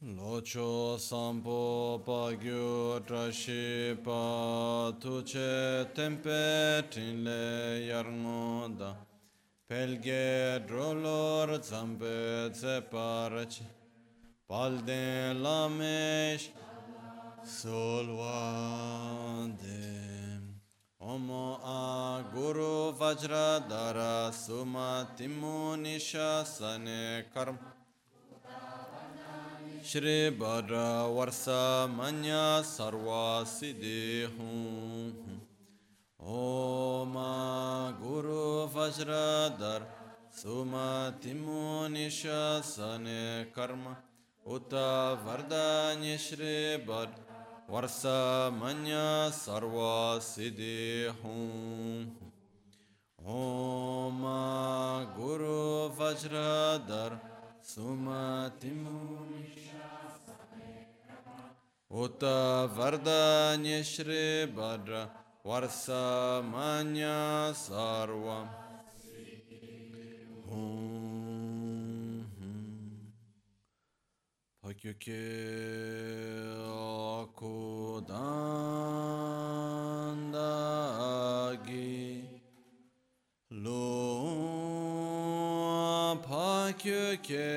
Locho sampo pa gyu trashi pa tuche tempe trinle yarngoda pelge drolor zambe tse parche palde lamesh solvande Omo a guru vajra dara suma timunisha sane karma Shri Bhadra Varsa Manya Sarva Siddhi Hum Om Guru Vajradhar Sumati Munisha Sane Karma Uta Vardanya Shri Bhadra Varsa Manya Sarva Siddhi Hum Om Guru Vajradhar Суматиму Ута Вардане Шри Бадра Варса Маня Сарва Пакюке Акудандаги Лун köke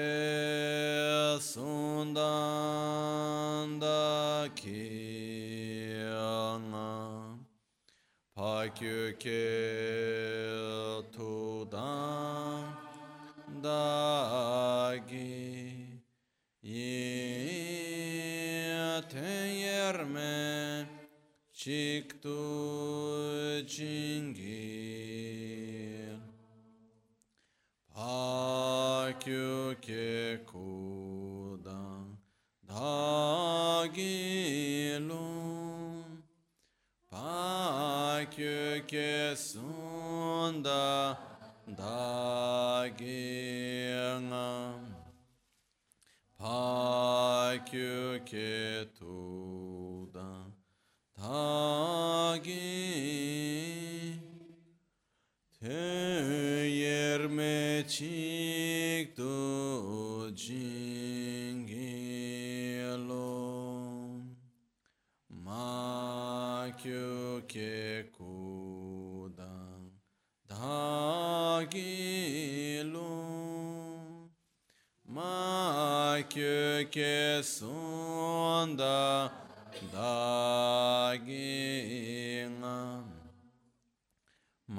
sundandaki ana pakyuke tudan dagi yeten yerme çıktı çingi Pakyu ke kudang Dagilum Pakyu ke sunda Dagingam Pakyu ke tuda Tagi Te yerme chik tu jingilo. Makyu ke kudang Dagilo Makyu ke sunda Dagingam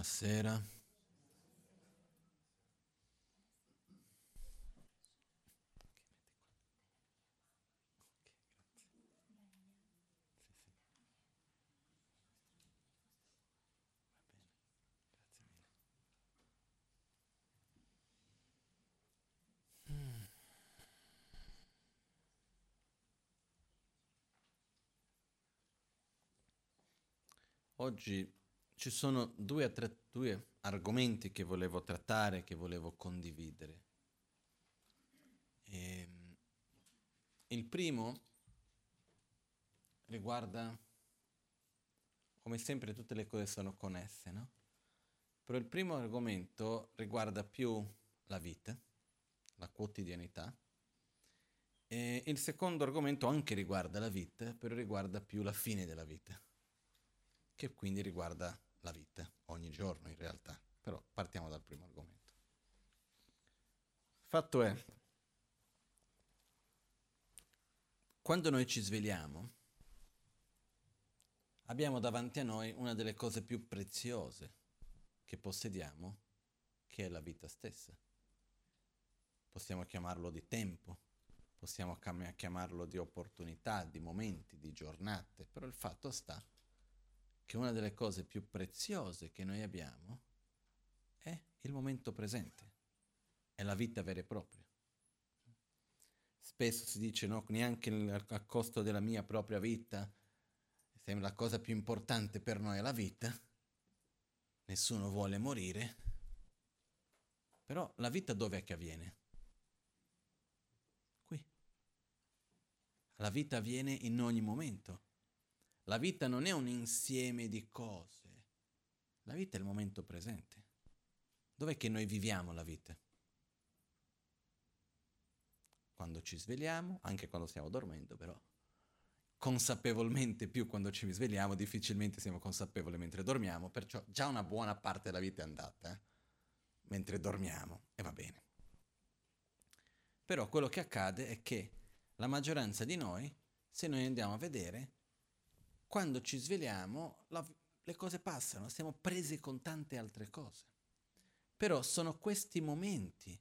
Buonasera. Oggi ci sono due o tre due argomenti che volevo trattare, che volevo condividere. E, ehm, il primo riguarda, come sempre tutte le cose sono connesse, no? Però il primo argomento riguarda più la vita, la quotidianità, e il secondo argomento anche riguarda la vita, però riguarda più la fine della vita, che quindi riguarda la vita, ogni giorno in realtà. Però partiamo dal primo argomento. Fatto è, quando noi ci svegliamo, abbiamo davanti a noi una delle cose più preziose che possediamo, che è la vita stessa. Possiamo chiamarlo di tempo, possiamo chiamarlo di opportunità, di momenti, di giornate, però il fatto sta che una delle cose più preziose che noi abbiamo è il momento presente, è la vita vera e propria. Spesso si dice no, neanche a costo della mia propria vita, sembra la cosa più importante per noi è la vita, nessuno vuole morire, però la vita dov'è che avviene? La vita avviene in ogni momento. La vita non è un insieme di cose. La vita è il momento presente. Dov'è che noi viviamo la vita? Quando ci svegliamo, anche quando stiamo dormendo però. Consapevolmente più quando ci svegliamo, difficilmente siamo consapevoli mentre dormiamo, perciò già una buona parte della vita è andata, eh? mentre dormiamo, e va bene. Però quello che accade è che la maggioranza di noi, se noi andiamo a vedere, quando ci svegliamo la, le cose passano, siamo presi con tante altre cose. Però sono questi momenti,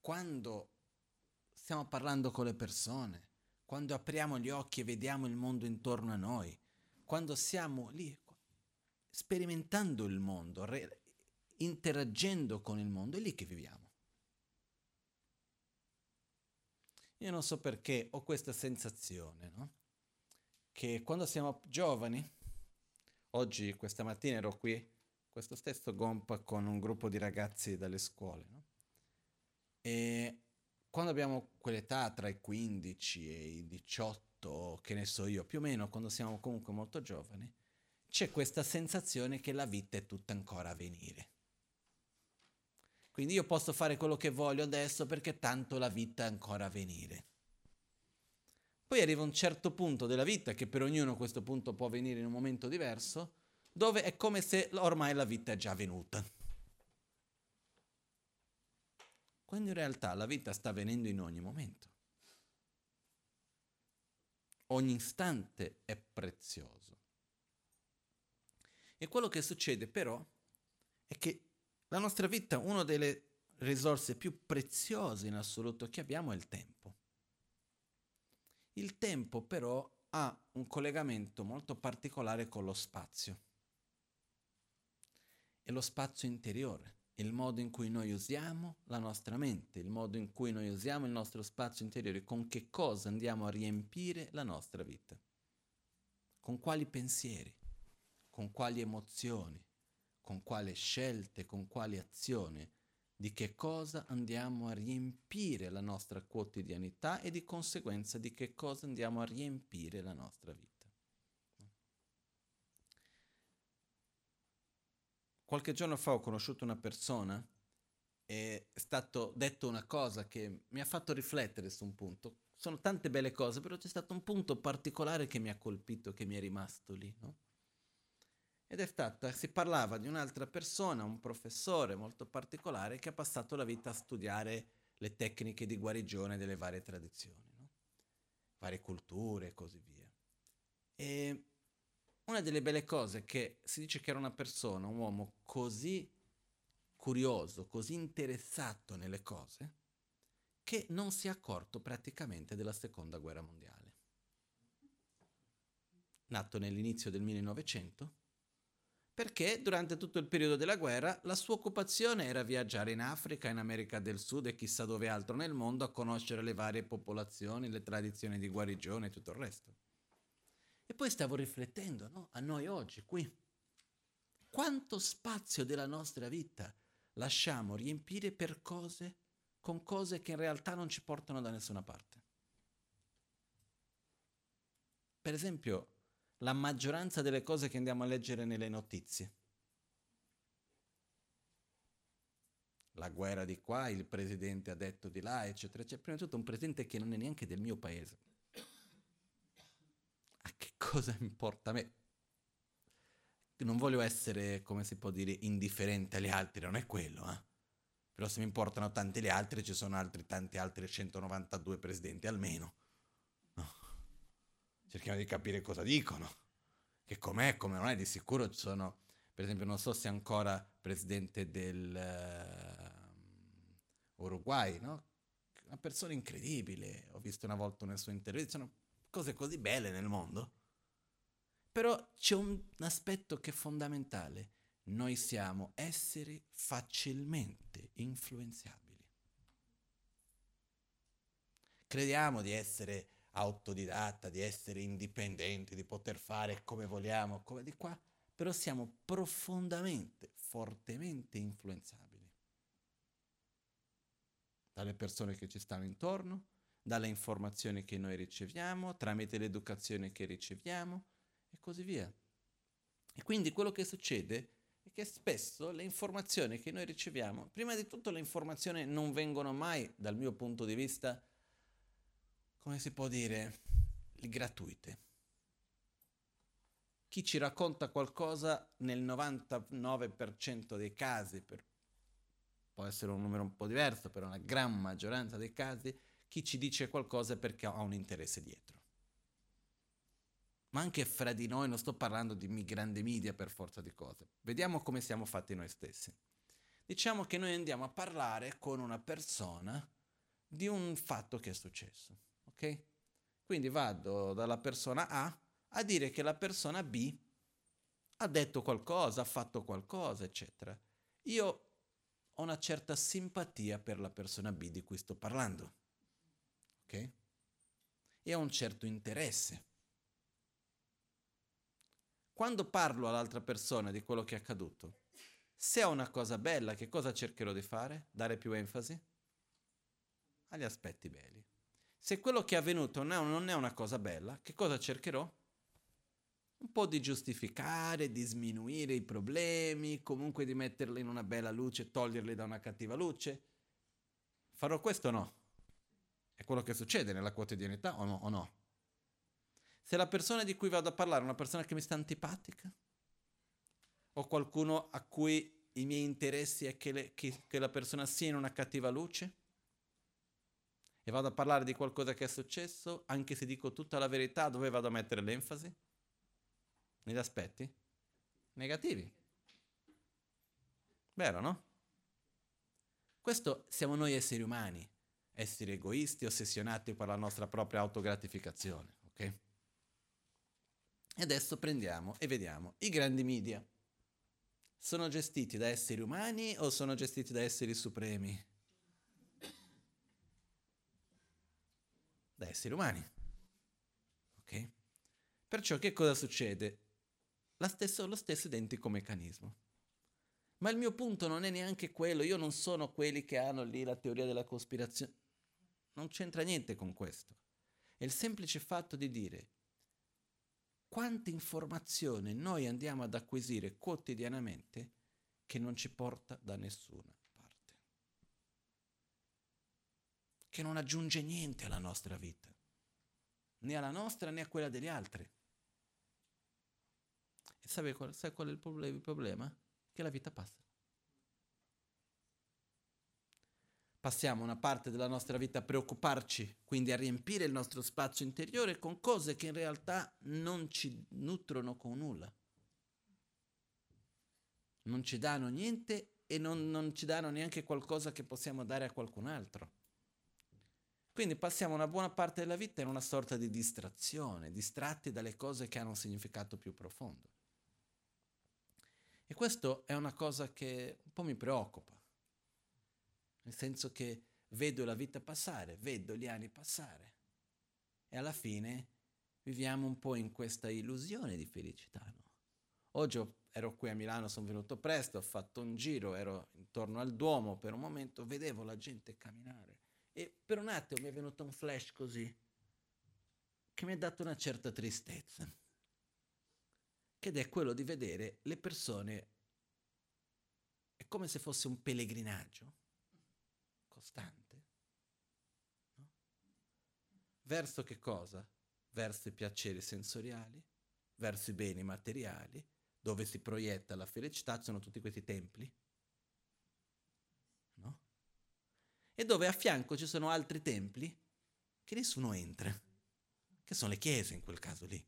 quando stiamo parlando con le persone, quando apriamo gli occhi e vediamo il mondo intorno a noi, quando siamo lì sperimentando il mondo, re, interagendo con il mondo, è lì che viviamo. Io non so perché ho questa sensazione, no? Che quando siamo giovani, oggi, questa mattina ero qui, questo stesso Gompa con un gruppo di ragazzi dalle scuole, no? E quando abbiamo quell'età tra i 15 e i 18, che ne so io, più o meno, quando siamo comunque molto giovani, c'è questa sensazione che la vita è tutta ancora a venire. Quindi io posso fare quello che voglio adesso perché tanto la vita è ancora a venire. Poi arriva un certo punto della vita, che per ognuno questo punto può avvenire in un momento diverso, dove è come se ormai la vita è già venuta. Quando in realtà la vita sta avvenendo in ogni momento. Ogni istante è prezioso. E quello che succede però è che la nostra vita, una delle risorse più preziose in assoluto che abbiamo è il tempo. Il tempo però ha un collegamento molto particolare con lo spazio. E lo spazio interiore, il modo in cui noi usiamo la nostra mente, il modo in cui noi usiamo il nostro spazio interiore, con che cosa andiamo a riempire la nostra vita. Con quali pensieri, con quali emozioni, con quale scelte, con quali azioni, di che cosa andiamo a riempire la nostra quotidianità e di conseguenza di che cosa andiamo a riempire la nostra vita. Qualche giorno fa ho conosciuto una persona e è stato detto una cosa che mi ha fatto riflettere su un punto. Sono tante belle cose, però c'è stato un punto particolare che mi ha colpito, che mi è rimasto lì, no? Ed è stata, si parlava di un'altra persona, un professore molto particolare che ha passato la vita a studiare le tecniche di guarigione delle varie tradizioni, no? varie culture e così via. E una delle belle cose è che si dice che era una persona, un uomo così curioso, così interessato nelle cose, che non si è accorto praticamente della seconda guerra mondiale. Nato nell'inizio del 1900, perché durante tutto il periodo della guerra la sua occupazione era viaggiare in Africa, in America del Sud e chissà dove altro nel mondo a conoscere le varie popolazioni, le tradizioni di guarigione e tutto il resto. E poi stavo riflettendo no? a noi oggi qui, quanto spazio della nostra vita lasciamo riempire per cose, con cose che in realtà non ci portano da nessuna parte. Per esempio, la maggioranza delle cose che andiamo a leggere nelle notizie. La guerra di qua, il presidente ha detto di là, eccetera, eccetera. Prima di tutto un presidente che non è neanche del mio paese. A che cosa importa a me? Non voglio essere, come si può dire, indifferente agli altri, non è quello, eh? Però se mi importano tanti gli altri, ci sono altri, tanti altri 192 presidenti almeno. Cerchiamo di capire cosa dicono, che com'è, come non è, di sicuro ci sono, per esempio non so se è ancora presidente del uh, Uruguay, no? Una persona incredibile, ho visto una volta una sua intervista, sono cose così belle nel mondo. Però c'è un aspetto che è fondamentale, noi siamo esseri facilmente influenzabili. Crediamo di essere autodidatta, di essere indipendenti, di poter fare come vogliamo, come di qua, però siamo profondamente, fortemente influenzabili dalle persone che ci stanno intorno, dalle informazioni che noi riceviamo, tramite l'educazione che riceviamo e così via. E quindi quello che succede è che spesso le informazioni che noi riceviamo, prima di tutto le informazioni non vengono mai, dal mio punto di vista, come si può dire, gratuite. Chi ci racconta qualcosa nel 99% dei casi, per, può essere un numero un po' diverso, però nella gran maggioranza dei casi, chi ci dice qualcosa è perché ha un interesse dietro. Ma anche fra di noi, non sto parlando di grandi media per forza di cose. Vediamo come siamo fatti noi stessi. Diciamo che noi andiamo a parlare con una persona di un fatto che è successo ok? Quindi vado dalla persona A a dire che la persona B ha detto qualcosa, ha fatto qualcosa, eccetera. Io ho una certa simpatia per la persona B di cui sto parlando, ok? E ho un certo interesse. Quando parlo all'altra persona di quello che è accaduto, se ho una cosa bella, che cosa cercherò di fare? Dare più enfasi? Agli aspetti belli. Se quello che è avvenuto non è una cosa bella, che cosa cercherò? Un po' di giustificare, di sminuire i problemi, comunque di metterli in una bella luce, toglierli da una cattiva luce. Farò questo o no? È quello che succede nella quotidianità o no? O no? Se la persona di cui vado a parlare è una persona che mi sta antipatica, o qualcuno a cui i miei interessi è che, le, che, che la persona sia in una cattiva luce, e vado a parlare di qualcosa che è successo, anche se dico tutta la verità, dove vado a mettere l'enfasi? Negli aspetti negativi. Vero, no? Questo siamo noi esseri umani, esseri egoisti, ossessionati per la nostra propria autogratificazione, ok? E adesso prendiamo e vediamo i grandi media. Sono gestiti da esseri umani o sono gestiti da esseri supremi? Da esseri umani. Ok? Perciò che cosa succede? Stesso, lo stesso identico meccanismo. Ma il mio punto non è neanche quello, io non sono quelli che hanno lì la teoria della cospirazione. Non c'entra niente con questo. È il semplice fatto di dire quante informazioni noi andiamo ad acquisire quotidianamente che non ci porta da nessuna che non aggiunge niente alla nostra vita, né alla nostra né a quella degli altri. E sai qual, sai qual è il problema? Che la vita passa. Passiamo una parte della nostra vita a preoccuparci, quindi a riempire il nostro spazio interiore con cose che in realtà non ci nutrono con nulla. Non ci danno niente e non, non ci danno neanche qualcosa che possiamo dare a qualcun altro. Quindi passiamo una buona parte della vita in una sorta di distrazione, distratti dalle cose che hanno un significato più profondo. E questo è una cosa che un po' mi preoccupa, nel senso che vedo la vita passare, vedo gli anni passare e alla fine viviamo un po' in questa illusione di felicità, no? Oggi ero qui a Milano, sono venuto presto, ho fatto un giro, ero intorno al Duomo, per un momento vedevo la gente camminare e per un attimo mi è venuto un flash così che mi ha dato una certa tristezza, che è quello di vedere le persone, è come se fosse un pellegrinaggio costante. No? Verso che cosa? Verso i piaceri sensoriali, verso i beni materiali, dove si proietta la felicità, sono tutti questi templi. No? E dove a fianco ci sono altri templi che nessuno entra che sono le chiese in quel caso lì,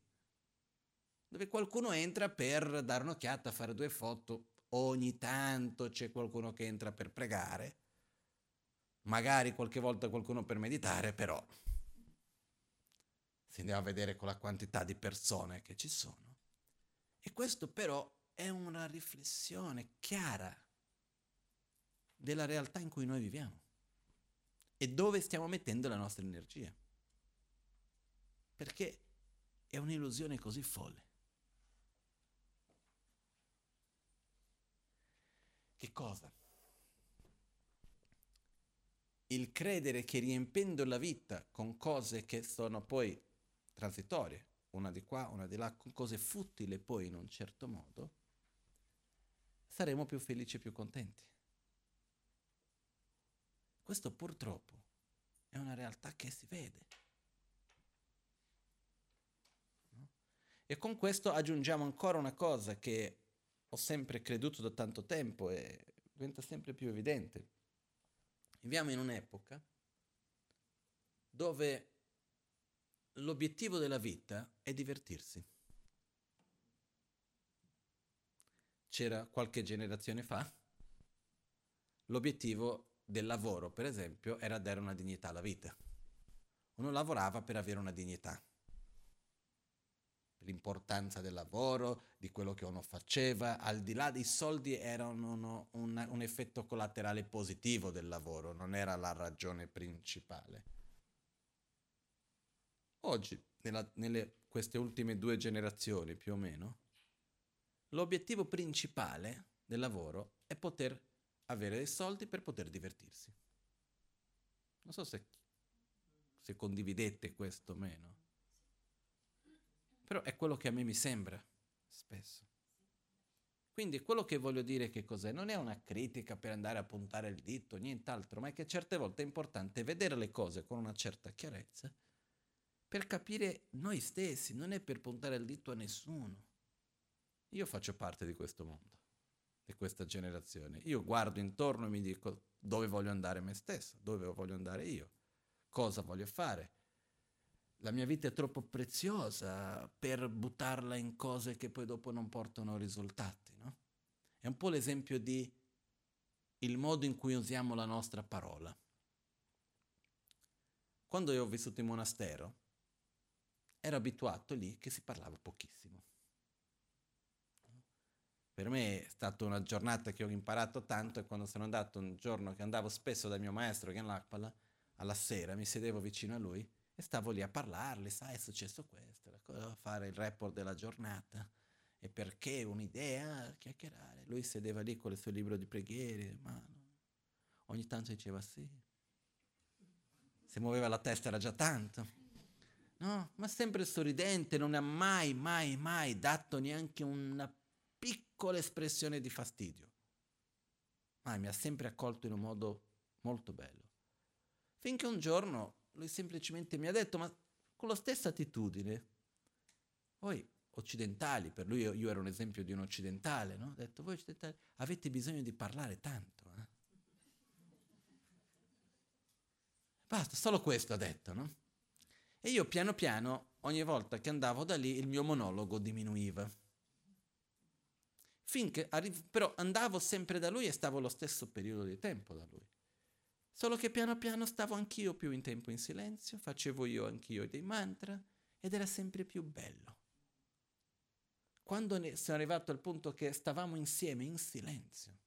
dove qualcuno entra per dare un'occhiata, fare due foto, ogni tanto c'è qualcuno che entra per pregare, magari qualche volta qualcuno per meditare, però si andiamo a vedere con la quantità di persone che ci sono. E questo però è una riflessione chiara della realtà in cui noi viviamo e dove stiamo mettendo la nostra energia perché è un'illusione così folle. Che cosa? Il credere che riempendo la vita con cose che sono poi transitorie, una di qua, una di là, con cose futili poi in un certo modo, saremo più felici e più contenti. Questo purtroppo è una realtà che si vede. E con questo aggiungiamo ancora una cosa che ho sempre creduto da tanto tempo e diventa sempre più evidente. Viviamo in un'epoca dove l'obiettivo della vita è divertirsi. C'era qualche generazione fa, l'obiettivo del lavoro, per esempio, era dare una dignità alla vita. Uno lavorava per avere una dignità l'importanza del lavoro, di quello che uno faceva, al di là dei soldi erano un, un effetto collaterale positivo del lavoro, non era la ragione principale. Oggi, nella, nelle queste ultime due generazioni più o meno, l'obiettivo principale del lavoro è poter avere dei soldi per poter divertirsi. Non so se, se condividete questo o meno. Però è quello che a me mi sembra spesso. Quindi quello che voglio dire che cos'è? Non è una critica per andare a puntare il dito, nient'altro, ma è che certe volte è importante vedere le cose con una certa chiarezza per capire noi stessi, non è per puntare il dito a nessuno. Io faccio parte di questo mondo, di questa generazione. Io guardo intorno e mi dico dove voglio andare me stesso, dove voglio andare io, cosa voglio fare la mia vita è troppo preziosa per buttarla in cose che poi dopo non portano risultati, no? È un po' l'esempio di il modo in cui usiamo la nostra parola. Quando io ho vissuto in monastero, ero abituato lì che si parlava pochissimo. Per me è stata una giornata che ho imparato tanto e quando sono andato un giorno che andavo spesso dal mio maestro che è Lakpala, alla sera mi sedevo vicino a lui e stavo lì a parlarle, sai, è successo questo, a fare il report della giornata. E perché un'idea, chiacchierare. Lui sedeva lì con il suo libro di preghiere, ma ogni tanto diceva sì. Se muoveva la testa era già tanto. No, ma sempre sorridente, non ha mai, mai, mai dato neanche una piccola espressione di fastidio. Ma mi ha sempre accolto in un modo molto bello. Finché un giorno lui semplicemente mi ha detto, ma con la stessa attitudine, voi occidentali, per lui io, io ero un esempio di un occidentale, no? Ha detto, voi occidentali avete bisogno di parlare tanto. Eh? Basta, solo questo ha detto, no? E io piano piano, ogni volta che andavo da lì, il mio monologo diminuiva. Finché, arri- però andavo sempre da lui e stavo lo stesso periodo di tempo da lui. Solo che piano piano stavo anch'io più in tempo in silenzio, facevo io anch'io dei mantra ed era sempre più bello. Quando sono arrivato al punto che stavamo insieme in silenzio,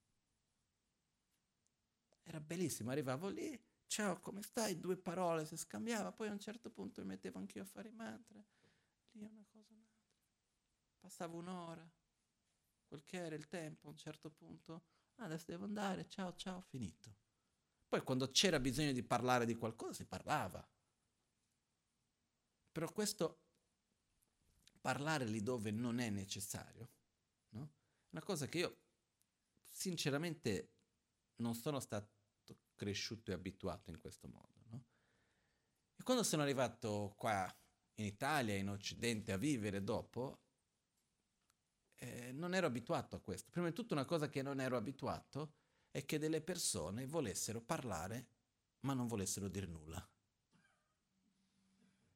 era bellissimo, arrivavo lì, ciao, come stai? Due parole si scambiava, poi a un certo punto mi mettevo anch'io a fare i mantra, lì una cosa un'altra. Passavo un'ora, quel che era il tempo a un certo punto, ah, adesso devo andare, ciao ciao, finito. Poi quando c'era bisogno di parlare di qualcosa si parlava. Però questo parlare lì dove non è necessario, no? Una cosa che io sinceramente non sono stato cresciuto e abituato in questo modo, no? E quando sono arrivato qua in Italia, in Occidente, a vivere dopo, eh, non ero abituato a questo. Prima di tutto una cosa che non ero abituato è che delle persone volessero parlare ma non volessero dire nulla.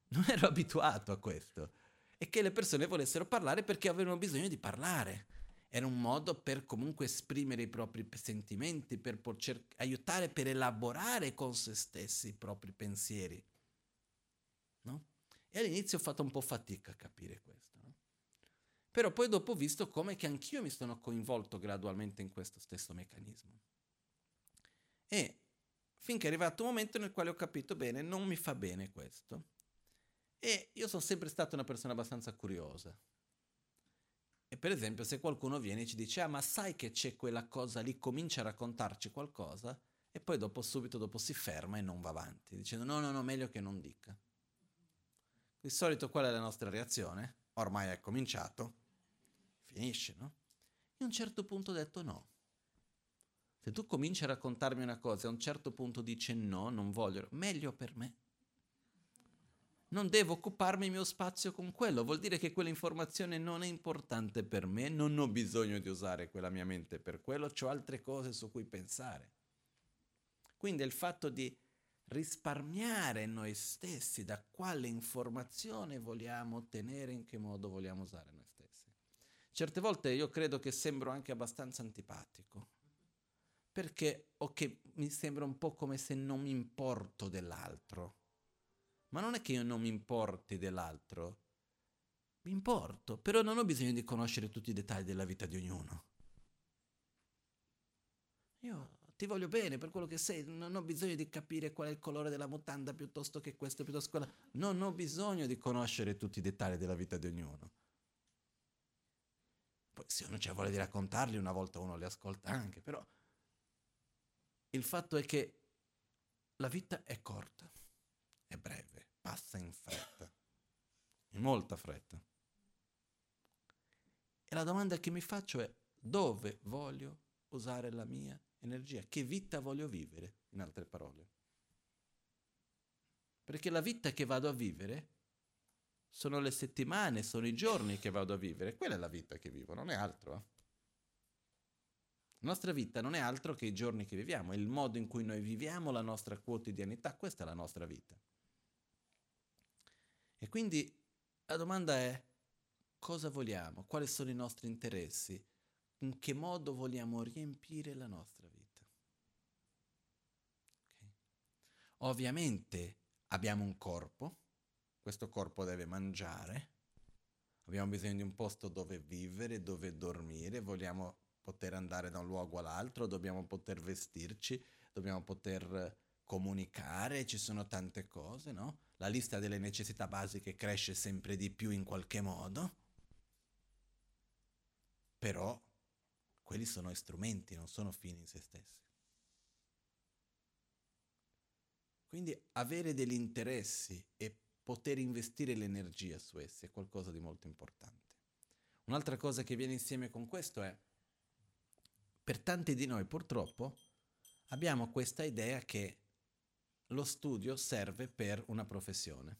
Non ero abituato a questo. E che le persone volessero parlare perché avevano bisogno di parlare. Era un modo per comunque esprimere i propri sentimenti, per cer- aiutare, per elaborare con se stessi i propri pensieri. No? E all'inizio ho fatto un po' fatica a capire questo. Però poi dopo ho visto come che anch'io mi sono coinvolto gradualmente in questo stesso meccanismo. E finché è arrivato un momento nel quale ho capito bene, non mi fa bene questo. E io sono sempre stata una persona abbastanza curiosa. E per esempio se qualcuno viene e ci dice, ah ma sai che c'è quella cosa lì, comincia a raccontarci qualcosa, e poi dopo subito dopo si ferma e non va avanti, dicendo no, no, no, meglio che non dica. Di solito qual è la nostra reazione? Ormai è cominciato, finisce, no? E a un certo punto ho detto no. Se tu cominci a raccontarmi una cosa e a un certo punto dici no, non voglio, meglio per me. Non devo occuparmi il mio spazio con quello, vuol dire che quell'informazione non è importante per me, non ho bisogno di usare quella mia mente per quello, ho altre cose su cui pensare. Quindi il fatto di risparmiare noi stessi da quale informazione vogliamo ottenere, in che modo vogliamo usare noi stessi. Certe volte io credo che sembro anche abbastanza antipatico perché o che mi sembra un po' come se non mi importo dell'altro. Ma non è che io non mi importi dell'altro, mi importo, però non ho bisogno di conoscere tutti i dettagli della vita di ognuno. Io ti voglio bene per quello che sei, non ho bisogno di capire qual è il colore della mutanda piuttosto che questo, piuttosto che quello. Non ho bisogno di conoscere tutti i dettagli della vita di ognuno. Poi se uno c'è voglia di raccontarli, una volta uno li ascolta anche, però il fatto è che la vita è corta, è breve, passa in fretta, in molta fretta. E la domanda che mi faccio è dove voglio usare la mia energia? Che vita voglio vivere, in altre parole? Perché la vita che vado a vivere sono le settimane, sono i giorni che vado a vivere. Quella è la vita che vivo, non è altro. Eh? La nostra vita non è altro che i giorni che viviamo, è il modo in cui noi viviamo la nostra quotidianità, questa è la nostra vita. E quindi la domanda è cosa vogliamo, quali sono i nostri interessi, in che modo vogliamo riempire la nostra vita. Okay. Ovviamente abbiamo un corpo, questo corpo deve mangiare, abbiamo bisogno di un posto dove vivere, dove dormire, vogliamo poter andare da un luogo all'altro, dobbiamo poter vestirci, dobbiamo poter comunicare, ci sono tante cose, no? La lista delle necessità basiche cresce sempre di più in qualche modo, però quelli sono strumenti, non sono fini in se stessi. Quindi avere degli interessi e poter investire l'energia su essi è qualcosa di molto importante. Un'altra cosa che viene insieme con questo è per tanti di noi purtroppo abbiamo questa idea che lo studio serve per una professione.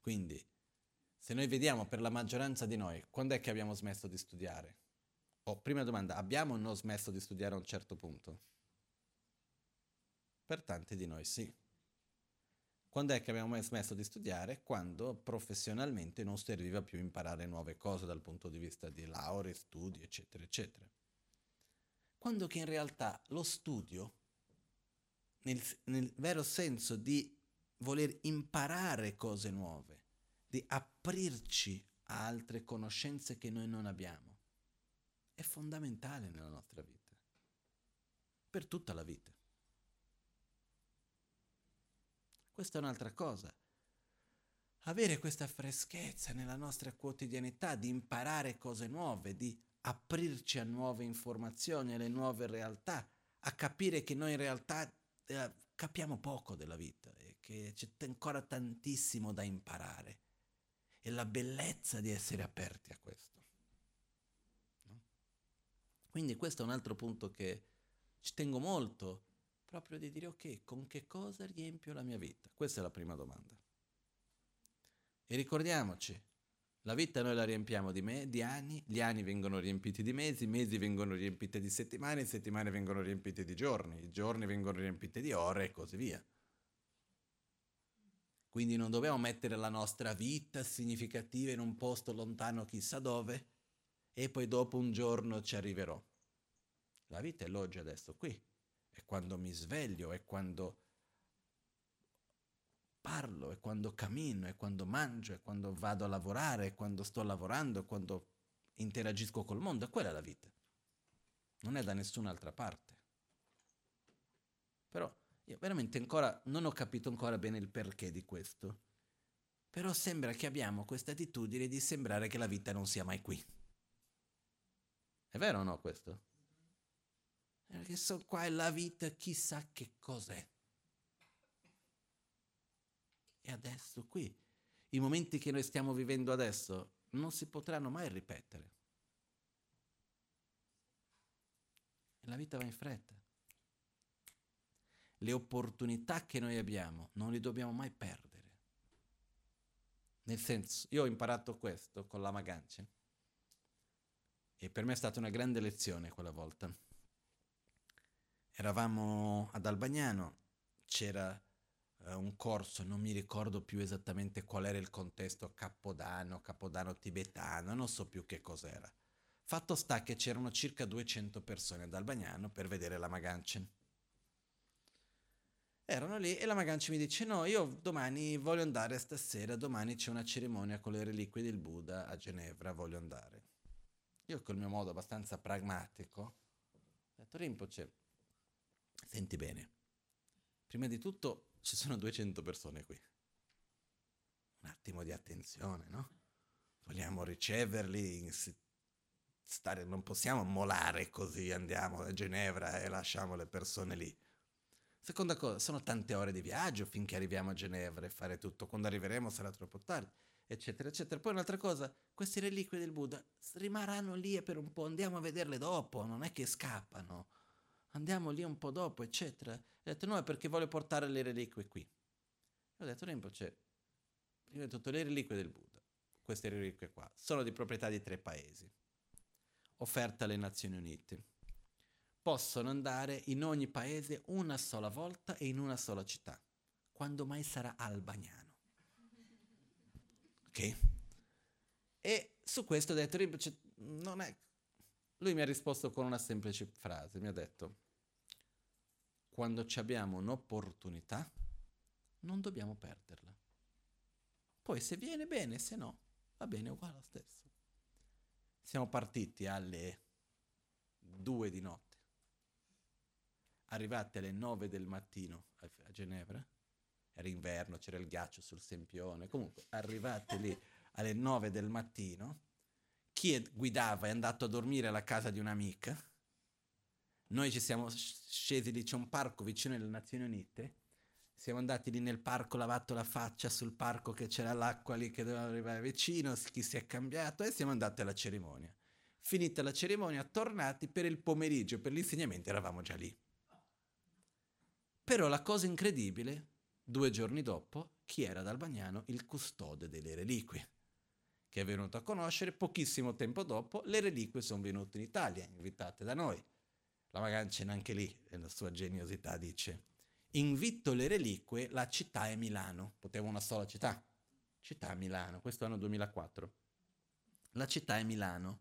Quindi, se noi vediamo per la maggioranza di noi, quando è che abbiamo smesso di studiare? O, oh, prima domanda, abbiamo o non smesso di studiare a un certo punto? Per tanti di noi sì. Quando è che abbiamo smesso di studiare? Quando professionalmente non serviva più imparare nuove cose dal punto di vista di lauree, studi, eccetera, eccetera. Quando che in realtà lo studio, nel, nel vero senso di voler imparare cose nuove, di aprirci a altre conoscenze che noi non abbiamo, è fondamentale nella nostra vita, per tutta la vita. Questa è un'altra cosa. avere questa freschezza nella nostra quotidianità, di imparare cose nuove, di aprirci a nuove informazioni, alle nuove realtà, a capire che noi in realtà eh, capiamo poco della vita e che c'è ancora tantissimo da imparare. E la bellezza di essere aperti a questo. No? Quindi questo è un altro punto che ci tengo molto, proprio di dire ok, con che cosa riempio la mia vita? Questa è la prima domanda. E ricordiamoci, la vita noi la riempiamo di, me, di anni, gli anni vengono riempiti di mesi, i mesi vengono riempiti di settimane, le settimane vengono riempite di giorni, i giorni vengono riempiti di ore e così via. Quindi non dobbiamo mettere la nostra vita significativa in un posto lontano chissà dove e poi dopo un giorno ci arriverò. La vita è l'oggi adesso qui. È quando mi sveglio, è quando parlo, è quando cammino, è quando mangio, è quando vado a lavorare, è quando sto lavorando, è quando interagisco col mondo, è quella la vita. Non è da nessun'altra parte. Però io veramente ancora non ho capito ancora bene il perché di questo. Però sembra che abbiamo questa attitudine di sembrare che la vita non sia mai qui. È vero o no questo? Perché so qua è la vita, chissà che cos'è e adesso qui. I momenti che noi stiamo vivendo adesso non si potranno mai ripetere. E la vita va in fretta. Le opportunità che noi abbiamo non le dobbiamo mai perdere. Nel senso, io ho imparato questo con la Magancia e per me è stata una grande lezione quella volta. Eravamo ad Albagnano, c'era eh, un corso, non mi ricordo più esattamente qual era il contesto, Capodanno, Capodanno tibetano, non so più che cos'era. Fatto sta che c'erano circa 200 persone ad Albagnano per vedere la Maganchen. Erano lì e la Maganchen mi dice no, io domani voglio andare stasera, domani c'è una cerimonia con le reliquie del Buddha a Ginevra, voglio andare. Io col mio modo abbastanza pragmatico ho detto Rinpoche, senti bene, prima di tutto ci sono 200 persone qui. Un attimo di attenzione, no? Vogliamo riceverli, stare, non possiamo molare così, andiamo a Ginevra e lasciamo le persone lì. Seconda cosa, sono tante ore di viaggio finché arriviamo a Ginevra e fare tutto. Quando arriveremo sarà troppo tardi, eccetera, eccetera. Poi un'altra cosa, queste reliquie del Buddha rimarranno lì per un po', andiamo a vederle dopo, non è che scappano andiamo lì un po' dopo, eccetera. ho detto no, è perché voglio portare le reliquie qui. E ho detto Rinpoche, prima di tutto le reliquie del Buddha, queste reliquie qua, sono di proprietà di tre paesi, offerte alle Nazioni Unite. Possono andare in ogni paese una sola volta e in una sola città. Quando mai sarà albagnano? Ok? E su questo ho detto, Rinpoche, non è lui mi ha risposto con una semplice frase, mi ha detto, quando abbiamo un'opportunità, non dobbiamo perderla. Poi se viene bene, se no, va bene uguale lo stesso. Siamo partiti alle due di notte, arrivati alle nove del mattino a, a Ginevra, era inverno, c'era il ghiaccio sul Sempione, comunque arrivati lì alle nove del mattino, chi guidava è andato a dormire alla casa di un'amica. Noi ci siamo scesi lì, c'è un parco vicino alle Nazioni Unite. Siamo andati lì nel parco, lavato la faccia sul parco che c'era l'acqua lì che doveva arrivare vicino, chi si è cambiato e siamo andati alla cerimonia. Finita la cerimonia, tornati per il pomeriggio, per l'insegnamento, eravamo già lì. Però la cosa incredibile, due giorni dopo, chi era ad Albagnano? Il custode delle reliquie che è venuto a conoscere, pochissimo tempo dopo le reliquie sono venute in Italia, invitate da noi. La Magancina anche lì, nella sua geniosità, dice, invito le reliquie, la città è Milano, poteva una sola città, città Milano, questo anno 2004. La città è Milano,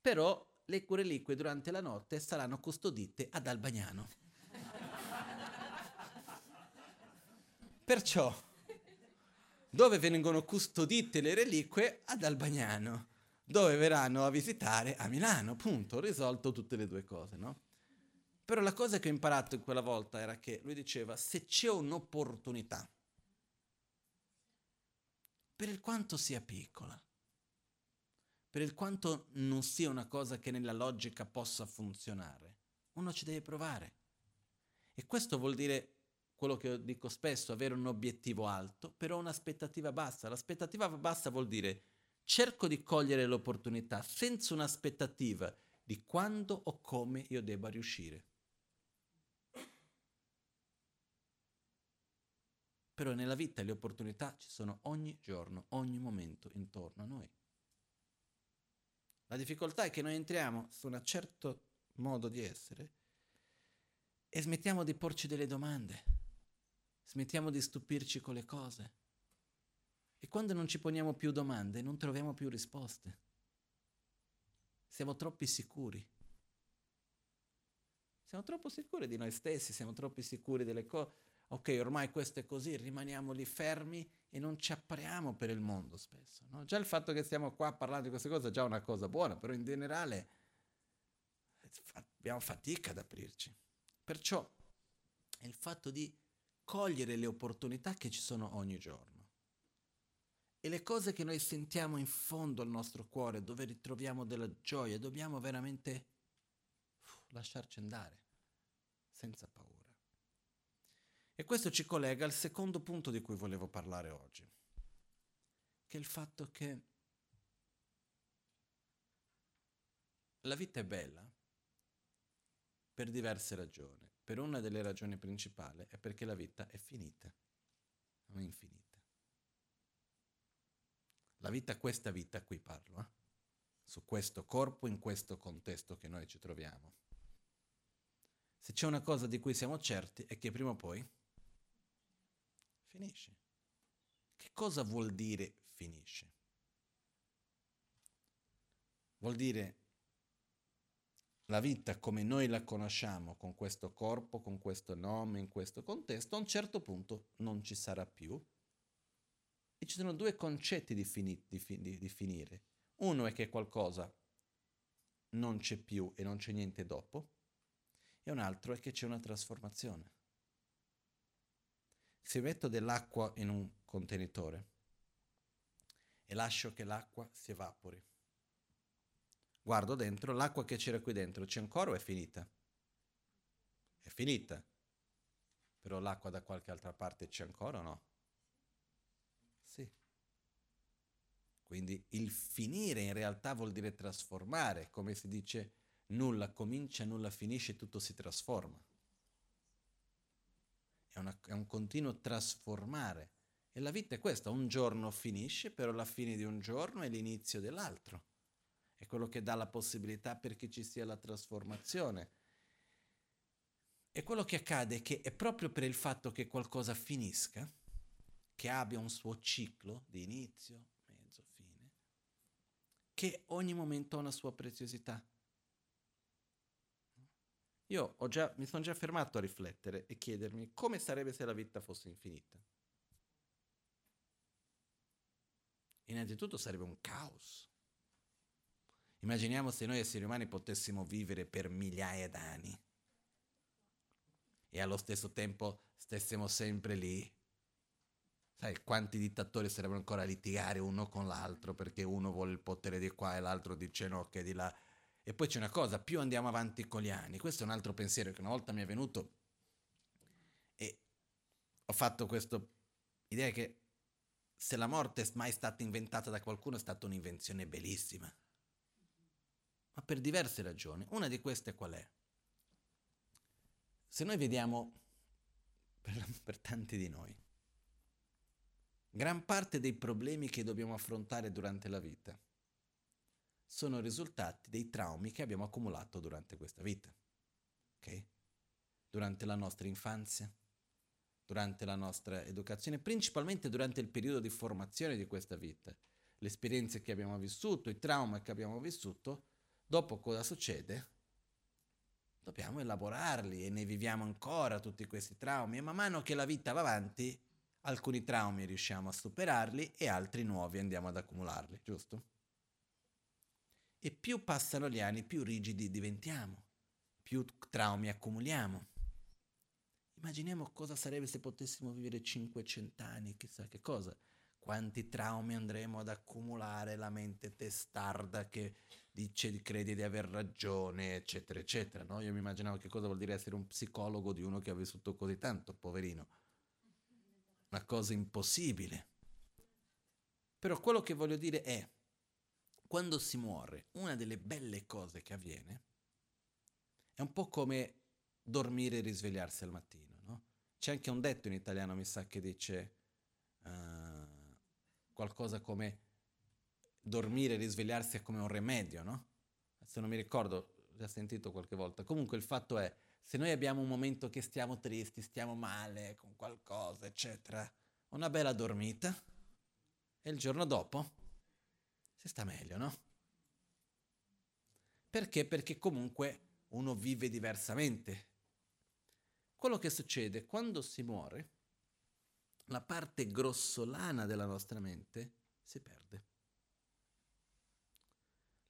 però le reliquie durante la notte saranno custodite ad Albagnano. Perciò dove vengono custodite le reliquie ad Albagnano, dove verranno a visitare a Milano, punto, risolto tutte le due cose, no? Però la cosa che ho imparato in quella volta era che lui diceva, se c'è un'opportunità per il quanto sia piccola, per il quanto non sia una cosa che nella logica possa funzionare, uno ci deve provare. E questo vuol dire quello che dico spesso, avere un obiettivo alto, però un'aspettativa bassa. L'aspettativa bassa vuol dire cerco di cogliere l'opportunità senza un'aspettativa di quando o come io debba riuscire. Però nella vita le opportunità ci sono ogni giorno, ogni momento intorno a noi. La difficoltà è che noi entriamo su un certo modo di essere e smettiamo di porci delle domande, smettiamo di stupirci con le cose. E quando non ci poniamo più domande non troviamo più risposte. Siamo troppi sicuri. Siamo troppo sicuri di noi stessi, siamo troppo sicuri delle cose ok, ormai questo è così, rimaniamo lì fermi e non ci appariamo per il mondo spesso. No? Già il fatto che stiamo qua parlando di queste cose è già una cosa buona, però in generale abbiamo fatica ad aprirci. Perciò il fatto di cogliere le opportunità che ci sono ogni giorno. E le cose che noi sentiamo in fondo al nostro cuore, dove ritroviamo della gioia, dobbiamo veramente lasciarci andare, senza paura. E questo ci collega al secondo punto di cui volevo parlare oggi, che è il fatto che la vita è bella per diverse ragioni. Per una delle ragioni principali è perché la vita è finita, non è infinita. La vita, questa vita a cui parlo, eh? su questo corpo, in questo contesto che noi ci troviamo. Se c'è una cosa di cui siamo certi è che prima o poi finisce. Che cosa vuol dire finisce? Vuol dire la vita come noi la conosciamo, con questo corpo, con questo nome, in questo contesto, a un certo punto non ci sarà più. E ci sono due concetti di, fini, di, di, di finire. Uno è che qualcosa non c'è più e non c'è niente dopo, e un altro è che c'è una trasformazione. Se metto dell'acqua in un contenitore e lascio che l'acqua si evapori, guardo dentro, l'acqua che c'era qui dentro c'è ancora o è finita? È finita. Però l'acqua da qualche altra parte c'è ancora o no? Sì. Quindi il finire in realtà vuol dire trasformare, come si dice nulla comincia, nulla finisce, tutto si trasforma è, una, è un continuo trasformare. E la vita è questa, un giorno finisce, però la fine di un giorno è l'inizio dell'altro. È quello che dà la possibilità perché ci sia la trasformazione. E quello che accade è che è proprio per il fatto che qualcosa finisca, che abbia un suo ciclo di inizio, mezzo, fine, che ogni momento ha una sua preziosità. Io già, mi sono già fermato a riflettere e chiedermi come sarebbe se la vita fosse infinita. Innanzitutto sarebbe un caos. Immaginiamo se noi esseri umani potessimo vivere per migliaia d'anni e allo stesso tempo stessimo sempre lì. Sai quanti dittatori sarebbero ancora a litigare uno con l'altro perché uno vuole il potere di qua e l'altro dice no che di là. E poi c'è una cosa, più andiamo avanti con gli anni, questo è un altro pensiero che una volta mi è venuto e ho fatto questa idea che se la morte è mai stata inventata da qualcuno è stata un'invenzione bellissima, ma per diverse ragioni. Una di queste qual è? Se noi vediamo, per, per tanti di noi, gran parte dei problemi che dobbiamo affrontare durante la vita, sono risultati dei traumi che abbiamo accumulato durante questa vita. Ok? Durante la nostra infanzia, durante la nostra educazione, principalmente durante il periodo di formazione di questa vita. Le esperienze che abbiamo vissuto, i traumi che abbiamo vissuto, dopo cosa succede? Dobbiamo elaborarli e ne viviamo ancora tutti questi traumi e man mano che la vita va avanti, alcuni traumi riusciamo a superarli e altri nuovi andiamo ad accumularli, giusto? E più passano gli anni, più rigidi diventiamo, più traumi accumuliamo. Immaginiamo cosa sarebbe se potessimo vivere 500 anni, chissà che cosa, quanti traumi andremo ad accumulare, la mente testarda che dice, crede di aver ragione, eccetera, eccetera. No? Io mi immaginavo che cosa vuol dire essere un psicologo di uno che ha vissuto così tanto, poverino. Una cosa impossibile. Però quello che voglio dire è, quando si muore, una delle belle cose che avviene è un po' come dormire e risvegliarsi al mattino. No? C'è anche un detto in italiano, mi sa, che dice uh, qualcosa come dormire e risvegliarsi è come un rimedio, no? Se non mi ricordo, già sentito qualche volta. Comunque il fatto è, se noi abbiamo un momento che stiamo tristi, stiamo male con qualcosa, eccetera, una bella dormita e il giorno dopo si sta meglio, no? Perché? Perché comunque uno vive diversamente. Quello che succede quando si muore, la parte grossolana della nostra mente si perde.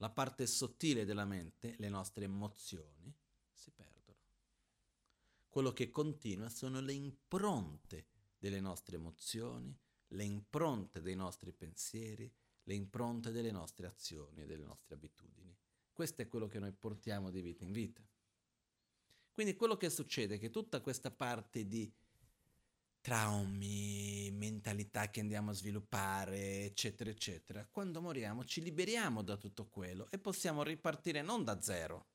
La parte sottile della mente, le nostre emozioni, si perdono. Quello che continua sono le impronte delle nostre emozioni, le impronte dei nostri pensieri, le impronte delle nostre azioni e delle nostre abitudini. Questo è quello che noi portiamo di vita in vita. Quindi quello che succede è che tutta questa parte di traumi, mentalità che andiamo a sviluppare, eccetera, eccetera, quando moriamo ci liberiamo da tutto quello e possiamo ripartire non da zero,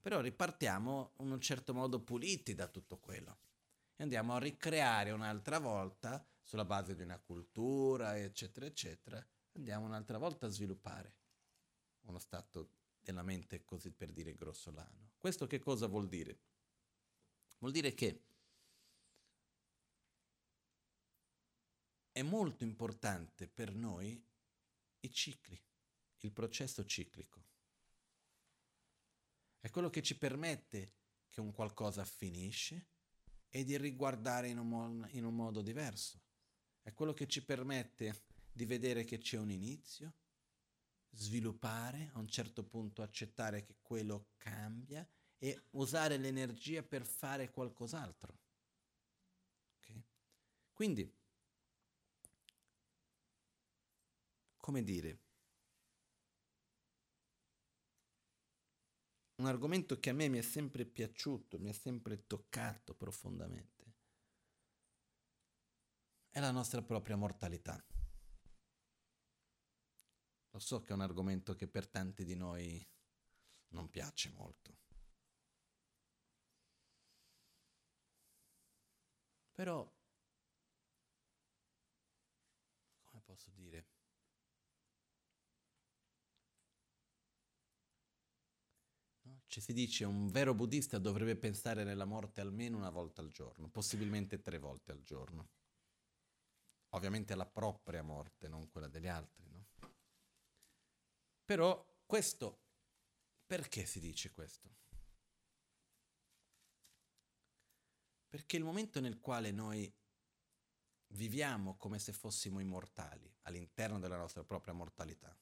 però ripartiamo in un certo modo puliti da tutto quello e andiamo a ricreare un'altra volta sulla base di una cultura, eccetera, eccetera, andiamo un'altra volta a sviluppare uno stato della mente così per dire grossolano. Questo che cosa vuol dire? Vuol dire che è molto importante per noi i cicli, il processo ciclico. È quello che ci permette che un qualcosa finisce e di riguardare in un, mo- in un modo diverso. È quello che ci permette di vedere che c'è un inizio, sviluppare, a un certo punto accettare che quello cambia e usare l'energia per fare qualcos'altro. Okay? Quindi come dire, un argomento che a me mi è sempre piaciuto, mi è sempre toccato profondamente, è la nostra propria mortalità. Lo so che è un argomento che per tanti di noi non piace molto. Però, come posso dire? Ci si dice un vero buddista dovrebbe pensare nella morte almeno una volta al giorno, possibilmente tre volte al giorno. Ovviamente la propria morte, non quella degli altri, no? Però questo, perché si dice questo? Perché il momento nel quale noi viviamo come se fossimo immortali all'interno della nostra propria mortalità,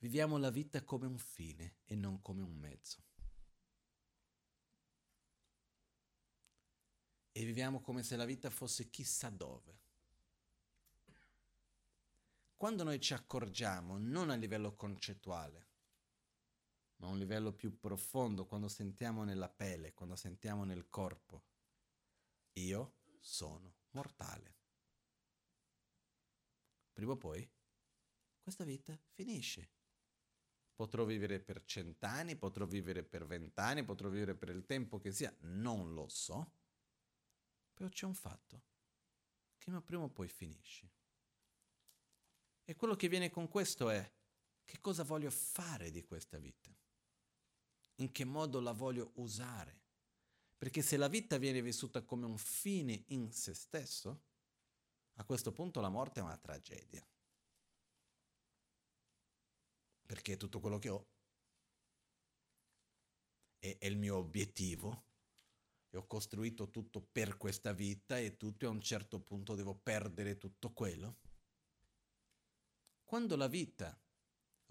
Viviamo la vita come un fine e non come un mezzo. E viviamo come se la vita fosse chissà dove. Quando noi ci accorgiamo, non a livello concettuale, ma a un livello più profondo, quando sentiamo nella pelle, quando sentiamo nel corpo, io sono mortale. Prima o poi questa vita finisce Potrò vivere per cent'anni, potrò vivere per vent'anni, potrò vivere per il tempo che sia, non lo so. Però c'è un fatto, che prima o poi finisce. E quello che viene con questo è, che cosa voglio fare di questa vita? In che modo la voglio usare? Perché se la vita viene vissuta come un fine in se stesso, a questo punto la morte è una tragedia perché tutto quello che ho è, è il mio obiettivo e ho costruito tutto per questa vita e tutto a un certo punto devo perdere tutto quello. Quando la vita,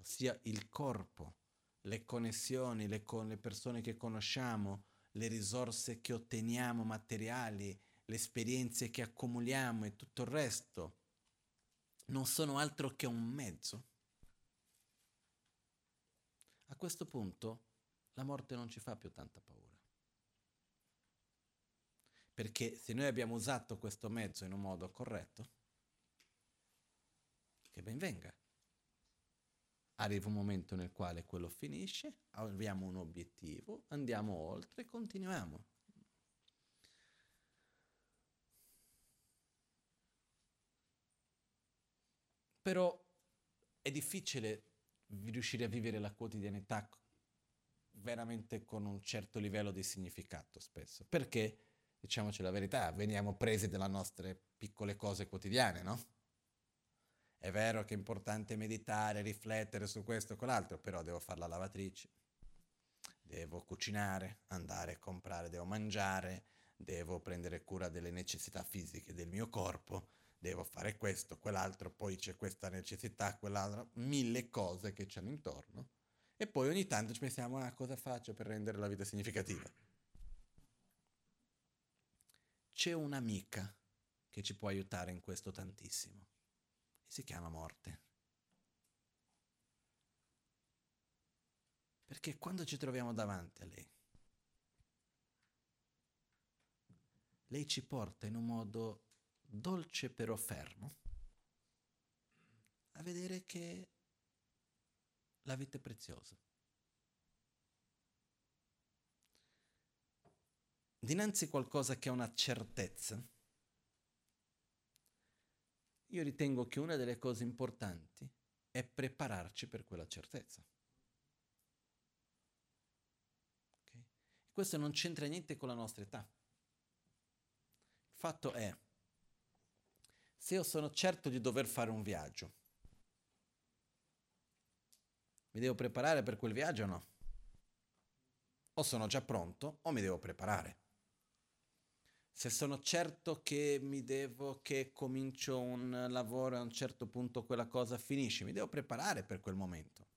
ossia il corpo, le connessioni le, con le persone che conosciamo, le risorse che otteniamo materiali, le esperienze che accumuliamo e tutto il resto non sono altro che un mezzo. A questo punto la morte non ci fa più tanta paura. Perché se noi abbiamo usato questo mezzo in un modo corretto, che ben venga. Arriva un momento nel quale quello finisce, abbiamo un obiettivo, andiamo oltre e continuiamo. Però è difficile riuscire a vivere la quotidianità veramente con un certo livello di significato spesso. Perché, diciamoci la verità, veniamo presi dalle nostre piccole cose quotidiane, no? È vero che è importante meditare, riflettere su questo e quell'altro, però devo fare la lavatrice, devo cucinare, andare a comprare, devo mangiare, devo prendere cura delle necessità fisiche del mio corpo, devo fare questo, quell'altro, poi c'è questa necessità, quell'altra, mille cose che c'hanno intorno. E poi ogni tanto ci pensiamo, ah, cosa faccio per rendere la vita significativa? C'è un'amica che ci può aiutare in questo tantissimo si chiama morte. Perché quando ci troviamo davanti a lei, lei ci porta in un modo dolce però fermo a vedere che la vita è preziosa. Dinanzi a qualcosa che ha una certezza, io ritengo che una delle cose importanti è prepararci per quella certezza. Okay? Questo non c'entra niente con la nostra età. Il fatto è, se io sono certo di dover fare un viaggio, mi devo preparare per quel viaggio o no? O sono già pronto o mi devo preparare se sono certo che mi devo, che comincio un lavoro e a un certo punto quella cosa finisce, mi devo preparare per quel momento.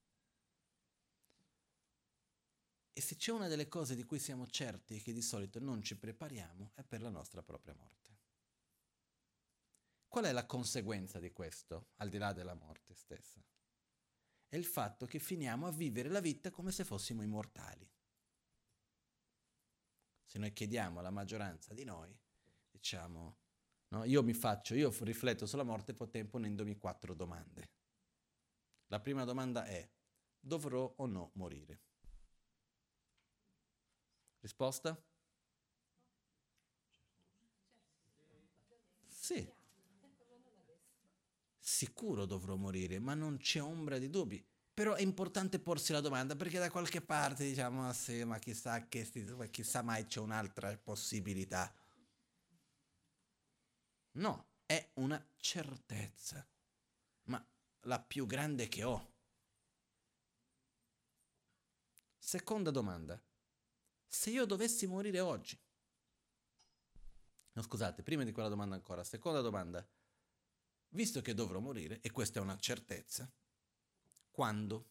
E se c'è una delle cose di cui siamo certi e che di solito non ci prepariamo, è per la nostra propria morte. Qual è la conseguenza di questo, al di là della morte stessa? È il fatto che finiamo a vivere la vita come se fossimo immortali se noi chiediamo alla maggioranza di noi, diciamo, no, io mi faccio, io rifletto sulla morte ponendomi quattro domande. La prima domanda è, dovrò o no morire? Risposta? Sì. Sicuro dovrò morire, ma non c'è ombra di dubbi. Però è importante porsi la domanda perché da qualche parte diciamo, ah, sì, ma chissà, che, chissà mai c'è un'altra possibilità. No, è una certezza, ma la più grande che ho. Seconda domanda. Se io dovessi morire oggi, no scusate, prima di quella domanda ancora, seconda domanda, visto che dovrò morire, e questa è una certezza, quando?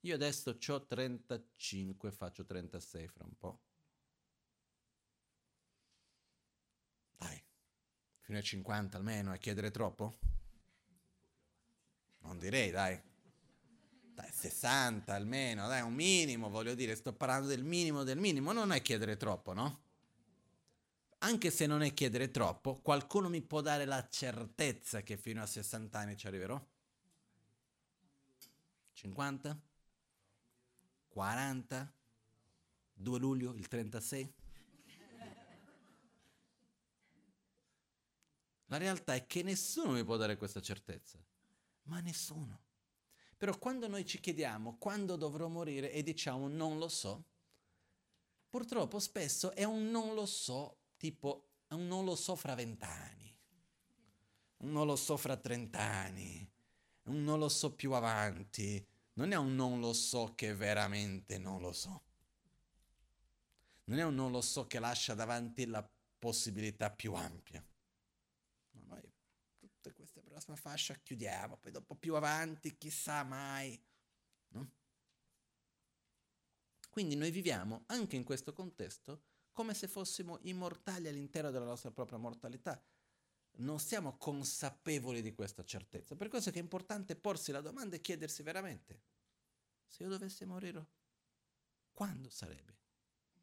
Io adesso ho 35, faccio 36 fra un po'. Dai, fino ai 50 almeno, è chiedere troppo? Non direi, dai. Dai, 60 almeno, dai, un minimo, voglio dire, sto parlando del minimo del minimo, non è chiedere troppo, no? Anche se non è chiedere troppo, qualcuno mi può dare la certezza che fino a 60 anni ci arriverò? 50? 40? 2 luglio, il 36? La realtà è che nessuno mi può dare questa certezza, ma nessuno. Però quando noi ci chiediamo quando dovrò morire e diciamo non lo so, purtroppo spesso è un non lo so, tipo non lo so fra vent'anni, non lo so fra trent'anni, non lo so più avanti, non è un non lo so che veramente non lo so. Non è un non lo so che lascia davanti la possibilità più ampia. No, noi tutte queste prossime fasce chiudiamo, poi dopo più avanti chissà mai. No? Quindi noi viviamo anche in questo contesto come se fossimo immortali all'interno della nostra propria mortalità. Non siamo consapevoli di questa certezza. Per questo è che è importante porsi la domanda e chiedersi veramente, se io dovessi morire, quando sarebbe?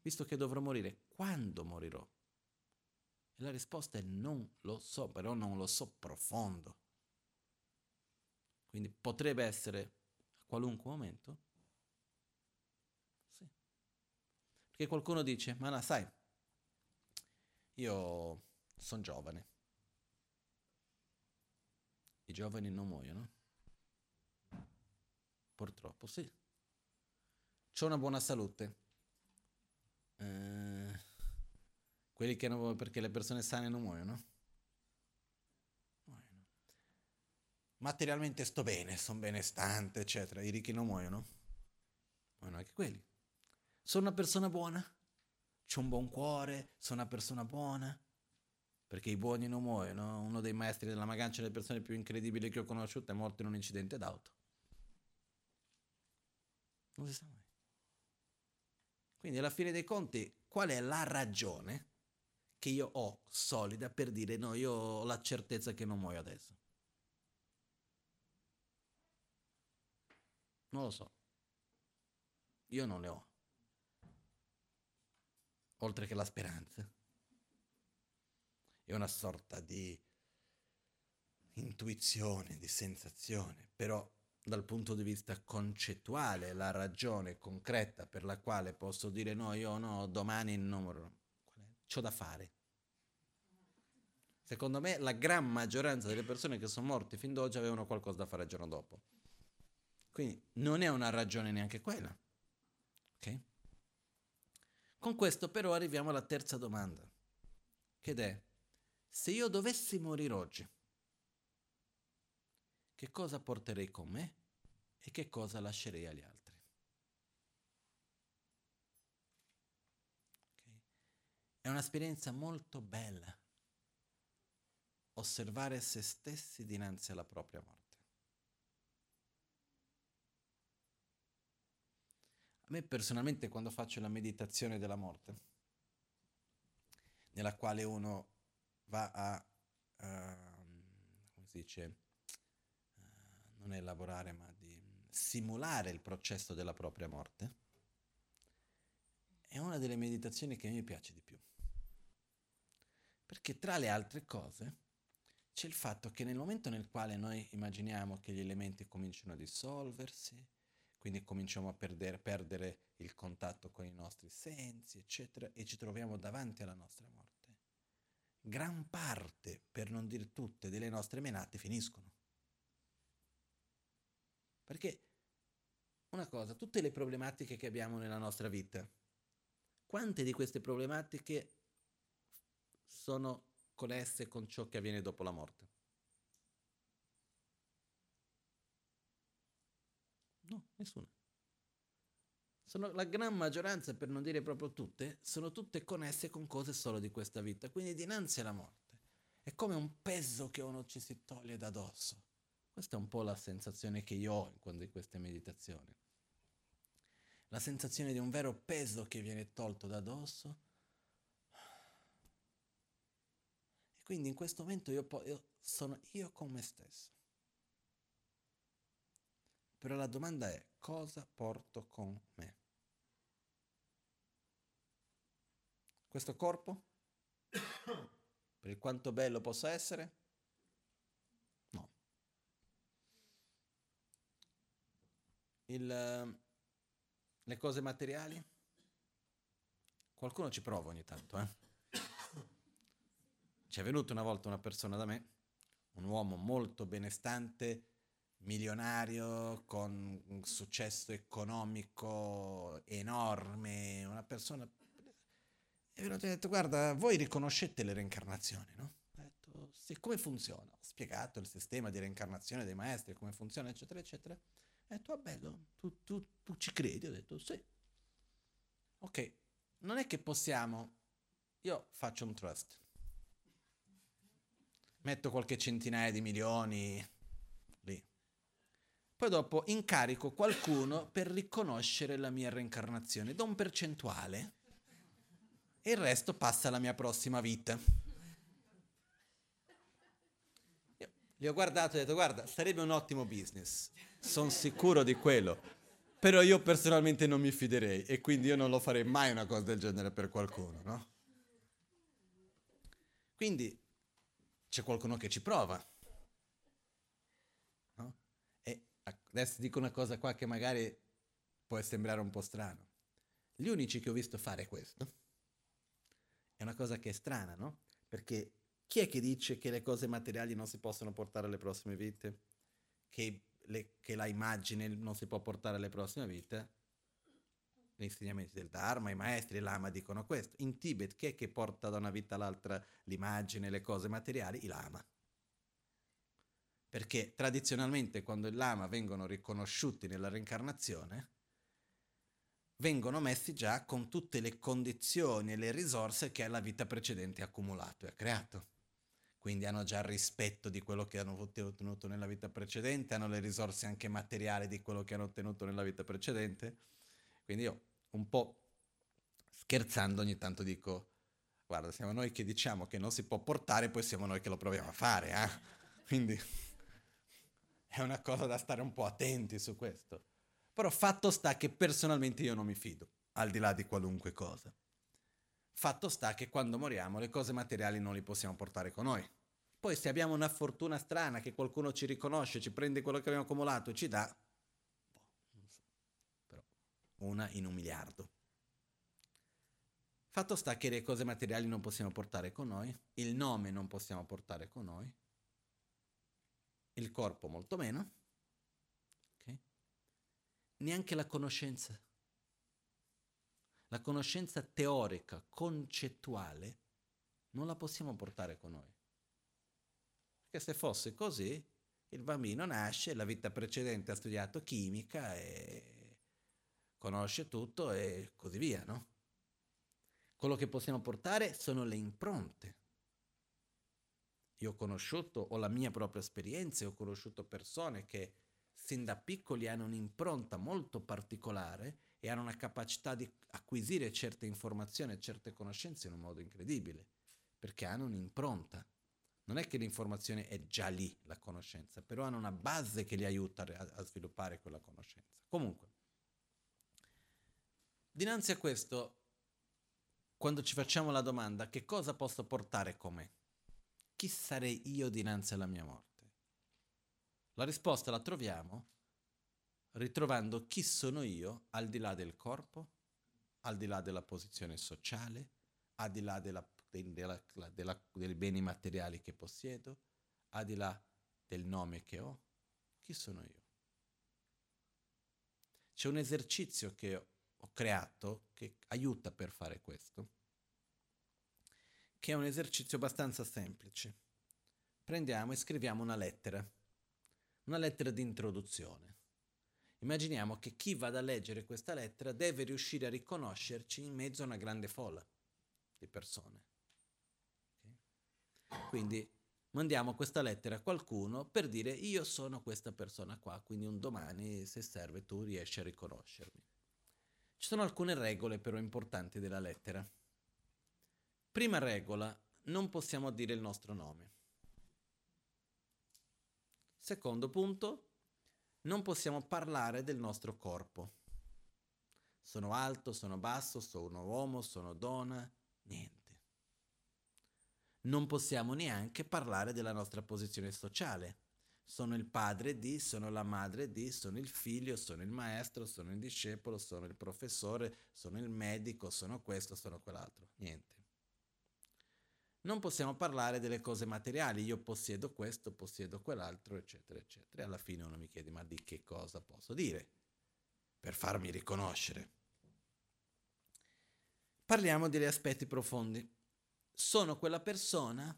Visto che dovrò morire, quando morirò? E la risposta è non lo so, però non lo so profondo. Quindi potrebbe essere a qualunque momento? Sì. Perché qualcuno dice, ma no, sai, io sono giovane. I giovani non muoiono? Purtroppo sì. C'ho una buona salute. Eh, quelli che non perché le persone sane non muoiono? Muoiono. Materialmente sto bene, sono benestante, eccetera. I ricchi non muoiono? Muoiono anche quelli. Sono una persona buona? C'ho un buon cuore? Sono una persona buona? Perché i buoni non muoiono. Uno dei maestri della magancia delle persone più incredibili che ho conosciuto è morto in un incidente d'auto. Non si sa mai. Quindi alla fine dei conti, qual è la ragione che io ho solida per dire no, io ho la certezza che non muoio adesso? Non lo so. Io non le ho. Oltre che la speranza. È una sorta di intuizione, di sensazione, però dal punto di vista concettuale la ragione concreta per la quale posso dire no, io no, domani non. C'ho da fare. Secondo me la gran maggioranza delle persone che sono morte fin d'oggi avevano qualcosa da fare il giorno dopo. Quindi non è una ragione neanche quella. Ok? Con questo però arriviamo alla terza domanda, che è, se io dovessi morire oggi, che cosa porterei con me e che cosa lascerei agli altri. Okay? È un'esperienza molto bella osservare se stessi dinanzi alla propria morte. A me personalmente quando faccio la meditazione della morte, nella quale uno va a, uh, come si dice, non è elaborare ma di simulare il processo della propria morte, è una delle meditazioni che me piace di più. Perché tra le altre cose c'è il fatto che nel momento nel quale noi immaginiamo che gli elementi cominciano a dissolversi, quindi cominciamo a perdere, perdere il contatto con i nostri sensi, eccetera, e ci troviamo davanti alla nostra morte, gran parte, per non dire tutte, delle nostre menate finiscono. Perché una cosa, tutte le problematiche che abbiamo nella nostra vita, quante di queste problematiche sono connesse con ciò che avviene dopo la morte? No, nessuna. Sono la gran maggioranza, per non dire proprio tutte, sono tutte connesse con cose solo di questa vita. Quindi dinanzi alla morte è come un peso che uno ci si toglie da dosso. Questa è un po' la sensazione che io ho quando in queste meditazioni. La sensazione di un vero peso che viene tolto da dosso. E quindi in questo momento io, po- io sono io con me stesso. Però la domanda è cosa porto con me? Questo corpo? Per quanto bello possa essere? il, ehm, le cose materiali? Qualcuno ci prova ogni tanto, eh? Ci è venuta una volta una persona da me, un uomo molto benestante, milionario, con un successo economico enorme, una persona... E mi ha detto, guarda, voi riconoscete le reincarnazioni, no? Ho detto, sì, come funziona? Ho spiegato il sistema di reincarnazione dei maestri, come funziona, eccetera, eccetera. Ha detto, ah bello, tu, tu, tu ci credi? Ho detto, sì. Ok, non è che possiamo... Io faccio un trust. Metto qualche centinaia di milioni. Poi dopo incarico qualcuno per riconoscere la mia reincarnazione, do un percentuale e il resto passa alla mia prossima vita. Io li ho guardato e ho detto guarda, sarebbe un ottimo business, sono sicuro di quello, però io personalmente non mi fiderei e quindi io non lo farei mai una cosa del genere per qualcuno, no? Quindi c'è qualcuno che ci prova. No? E adesso dico una cosa qua che magari può sembrare un po' strano. Gli unici che ho visto fare questo è una cosa che è strana, no? Perché chi è che dice che le cose materiali non si possono portare alle prossime vite? Che, le, che la immagine non si può portare alle prossime vite? gli insegnamenti del Dharma, i maestri, l'Ama dicono questo. In Tibet chi è che porta da una vita all'altra l'immagine, le cose materiali? I Lama. Perché tradizionalmente quando i Lama vengono riconosciuti nella reincarnazione, vengono messi già con tutte le condizioni e le risorse che la vita precedente ha accumulato e ha creato. Quindi hanno già il rispetto di quello che hanno ottenuto nella vita precedente, hanno le risorse anche materiali di quello che hanno ottenuto nella vita precedente quindi io un po' scherzando ogni tanto dico, guarda, siamo noi che diciamo che non si può portare, poi siamo noi che lo proviamo a fare. Eh? Quindi è una cosa da stare un po' attenti su questo. Però fatto sta che personalmente io non mi fido, al di là di qualunque cosa. Fatto sta che quando moriamo le cose materiali non le possiamo portare con noi. Poi se abbiamo una fortuna strana che qualcuno ci riconosce, ci prende quello che abbiamo accumulato e ci dà, una in un miliardo. Fatto sta che le cose materiali non possiamo portare con noi, il nome non possiamo portare con noi, il corpo molto meno, okay? neanche la conoscenza. La conoscenza teorica, concettuale, non la possiamo portare con noi. Perché se fosse così, il bambino nasce, la vita precedente ha studiato chimica e conosce tutto e così via, no? Quello che possiamo portare sono le impronte. Io ho conosciuto, ho la mia propria esperienza, ho conosciuto persone che sin da piccoli hanno un'impronta molto particolare e hanno una capacità di acquisire certe informazioni e certe conoscenze in un modo incredibile, perché hanno un'impronta. Non è che l'informazione è già lì, la conoscenza, però hanno una base che li aiuta a, a sviluppare quella conoscenza. Comunque, Dinanzi a questo, quando ci facciamo la domanda che cosa posso portare con me? Chi sarei io dinanzi alla mia morte? La risposta la troviamo ritrovando chi sono io al di là del corpo, al di là della posizione sociale, al di là della, della, della, dei beni materiali che possiedo, al di là del nome che ho. Chi sono io? C'è un esercizio che ho creato che aiuta per fare questo, che è un esercizio abbastanza semplice. Prendiamo e scriviamo una lettera, una lettera di introduzione. Immaginiamo che chi vada a leggere questa lettera deve riuscire a riconoscerci in mezzo a una grande folla di persone. Okay? Quindi mandiamo questa lettera a qualcuno per dire io sono questa persona qua, quindi un domani se serve tu riesci a riconoscermi. Ci sono alcune regole però importanti della lettera. Prima regola, non possiamo dire il nostro nome. Secondo punto, non possiamo parlare del nostro corpo. Sono alto, sono basso, sono uomo, sono donna, niente. Non possiamo neanche parlare della nostra posizione sociale sono il padre di, sono la madre di, sono il figlio, sono il maestro, sono il discepolo, sono il professore, sono il medico, sono questo, sono quell'altro. Niente. Non possiamo parlare delle cose materiali, io possiedo questo, possiedo quell'altro, eccetera, eccetera. E alla fine uno mi chiede, ma di che cosa posso dire per farmi riconoscere? Parliamo degli aspetti profondi. Sono quella persona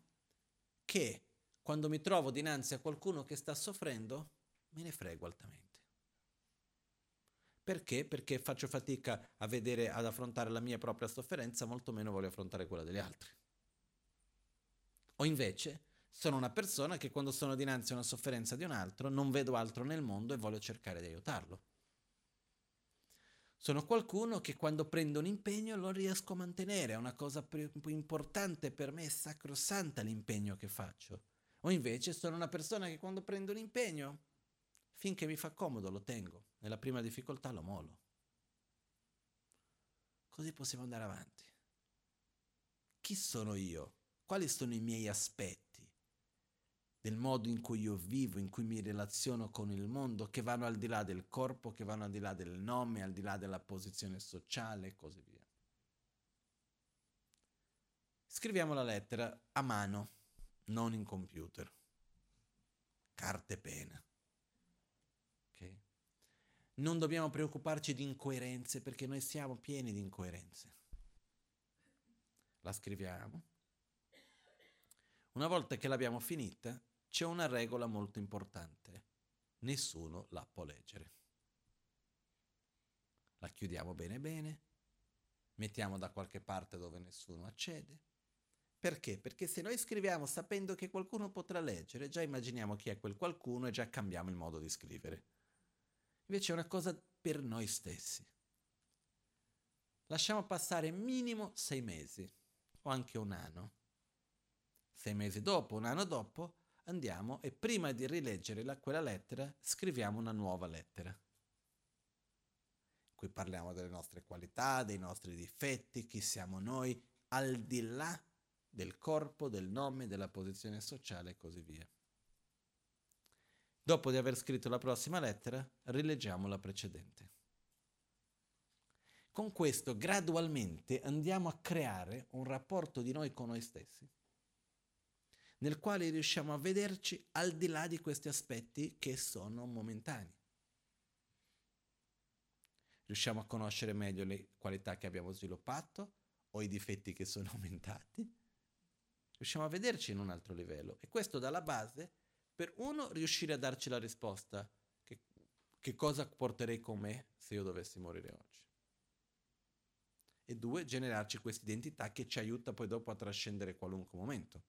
che quando mi trovo dinanzi a qualcuno che sta soffrendo, me ne frego altamente. Perché? Perché faccio fatica a vedere, ad affrontare la mia propria sofferenza, molto meno voglio affrontare quella degli altri. O invece Sono una persona che quando sono dinanzi a una sofferenza di un altro non vedo altro nel mondo e voglio cercare di aiutarlo. Sono qualcuno che quando prendo un impegno lo riesco a mantenere, è una cosa più importante per me, è sacrosanta l'impegno che faccio. O invece sono una persona che quando prendo un impegno, finché mi fa comodo lo tengo, nella prima difficoltà lo molo. Così possiamo andare avanti. Chi sono io? Quali sono i miei aspetti? del modo in cui io vivo, in cui mi relaziono con il mondo, che vanno al di là del corpo, che vanno al di là del nome, al di là della posizione sociale e così via. Scriviamo la lettera a mano, non in computer. Carta e penna. Okay? Non dobbiamo preoccuparci di incoerenze perché noi siamo pieni di incoerenze. La scriviamo. Una volta che l'abbiamo finita, c'è una regola molto importante. Nessuno la può leggere. La chiudiamo bene bene, mettiamo da qualche parte dove nessuno accede. Perché? Perché se noi scriviamo sapendo che qualcuno potrà leggere, già immaginiamo chi è quel qualcuno e già cambiamo il modo di scrivere. Invece è una cosa per noi stessi. Lasciamo passare minimo sei mesi o anche un anno. Sei mesi dopo, un anno dopo, andiamo e prima di rileggere la, quella lettera scriviamo una nuova lettera. Cui parliamo delle nostre qualità, dei nostri difetti, chi siamo noi, al di là del corpo, del nome, della posizione sociale e così via. Dopo di aver scritto la prossima lettera, rileggiamo la precedente. Con questo gradualmente andiamo a creare un rapporto di noi con noi stessi nel quale riusciamo a vederci al di là di questi aspetti che sono momentanei. Riusciamo a conoscere meglio le qualità che abbiamo sviluppato o i difetti che sono aumentati. Riusciamo a vederci in un altro livello e questo dà la base per uno riuscire a darci la risposta che, che cosa porterei con me se io dovessi morire oggi. E due, generarci questa identità che ci aiuta poi dopo a trascendere qualunque momento.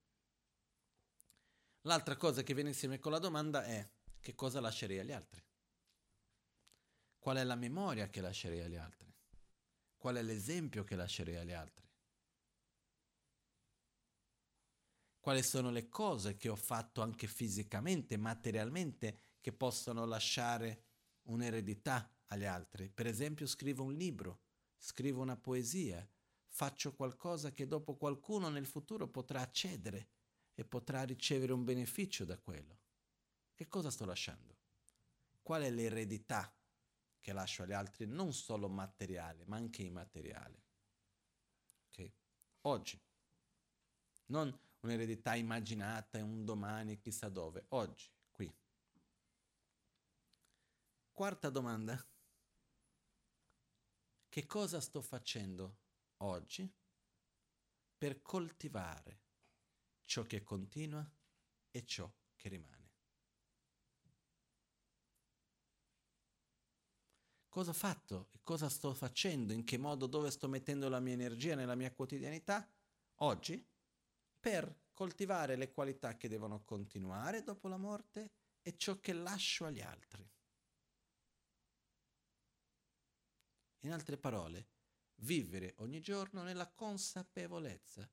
L'altra cosa che viene insieme con la domanda è che cosa lascerei agli altri? Qual è la memoria che lascerei agli altri? Qual è l'esempio che lascerei agli altri? Quali sono le cose che ho fatto anche fisicamente, materialmente, che possono lasciare un'eredità agli altri? Per esempio scrivo un libro, scrivo una poesia, faccio qualcosa che dopo qualcuno nel futuro potrà accedere e potrà ricevere un beneficio da quello. Che cosa sto lasciando? Qual è l'eredità che lascio agli altri, non solo materiale, ma anche immateriale? Okay? Oggi. Non un'eredità immaginata e un domani chissà dove. Oggi, qui. Quarta domanda. Che cosa sto facendo oggi per coltivare ciò che continua e ciò che rimane. Cosa ho fatto? Cosa sto facendo? In che modo? Dove sto mettendo la mia energia nella mia quotidianità? Oggi? Per coltivare le qualità che devono continuare dopo la morte e ciò che lascio agli altri. In altre parole, vivere ogni giorno nella consapevolezza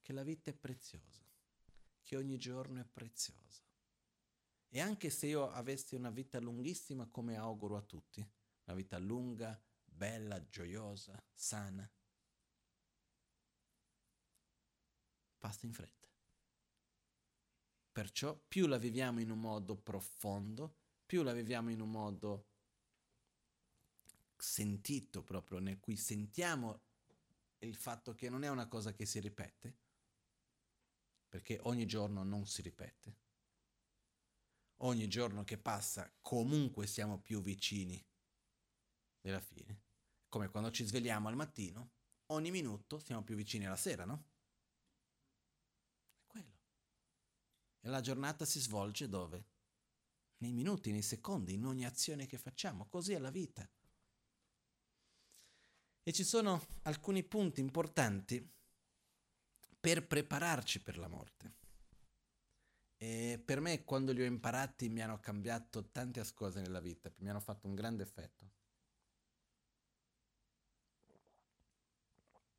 che la vita è preziosa che ogni giorno è prezioso. E anche se io avessi una vita lunghissima come auguro a tutti, una vita lunga, bella, gioiosa, sana, passa in fretta. Perciò più la viviamo in un modo profondo, più la viviamo in un modo sentito proprio, nel cui sentiamo il fatto che non è una cosa che si ripete, perché ogni giorno non si ripete. Ogni giorno che passa comunque siamo più vicini della fine. Come quando ci svegliamo al mattino, ogni minuto siamo più vicini alla sera, no? È quello. E la giornata si svolge dove? Nei minuti, nei secondi, in ogni azione che facciamo. Così è la vita. E ci sono alcuni punti importanti per prepararci per la morte. E per me, quando li ho imparati, mi hanno cambiato tante cose nella vita, mi hanno fatto un grande effetto.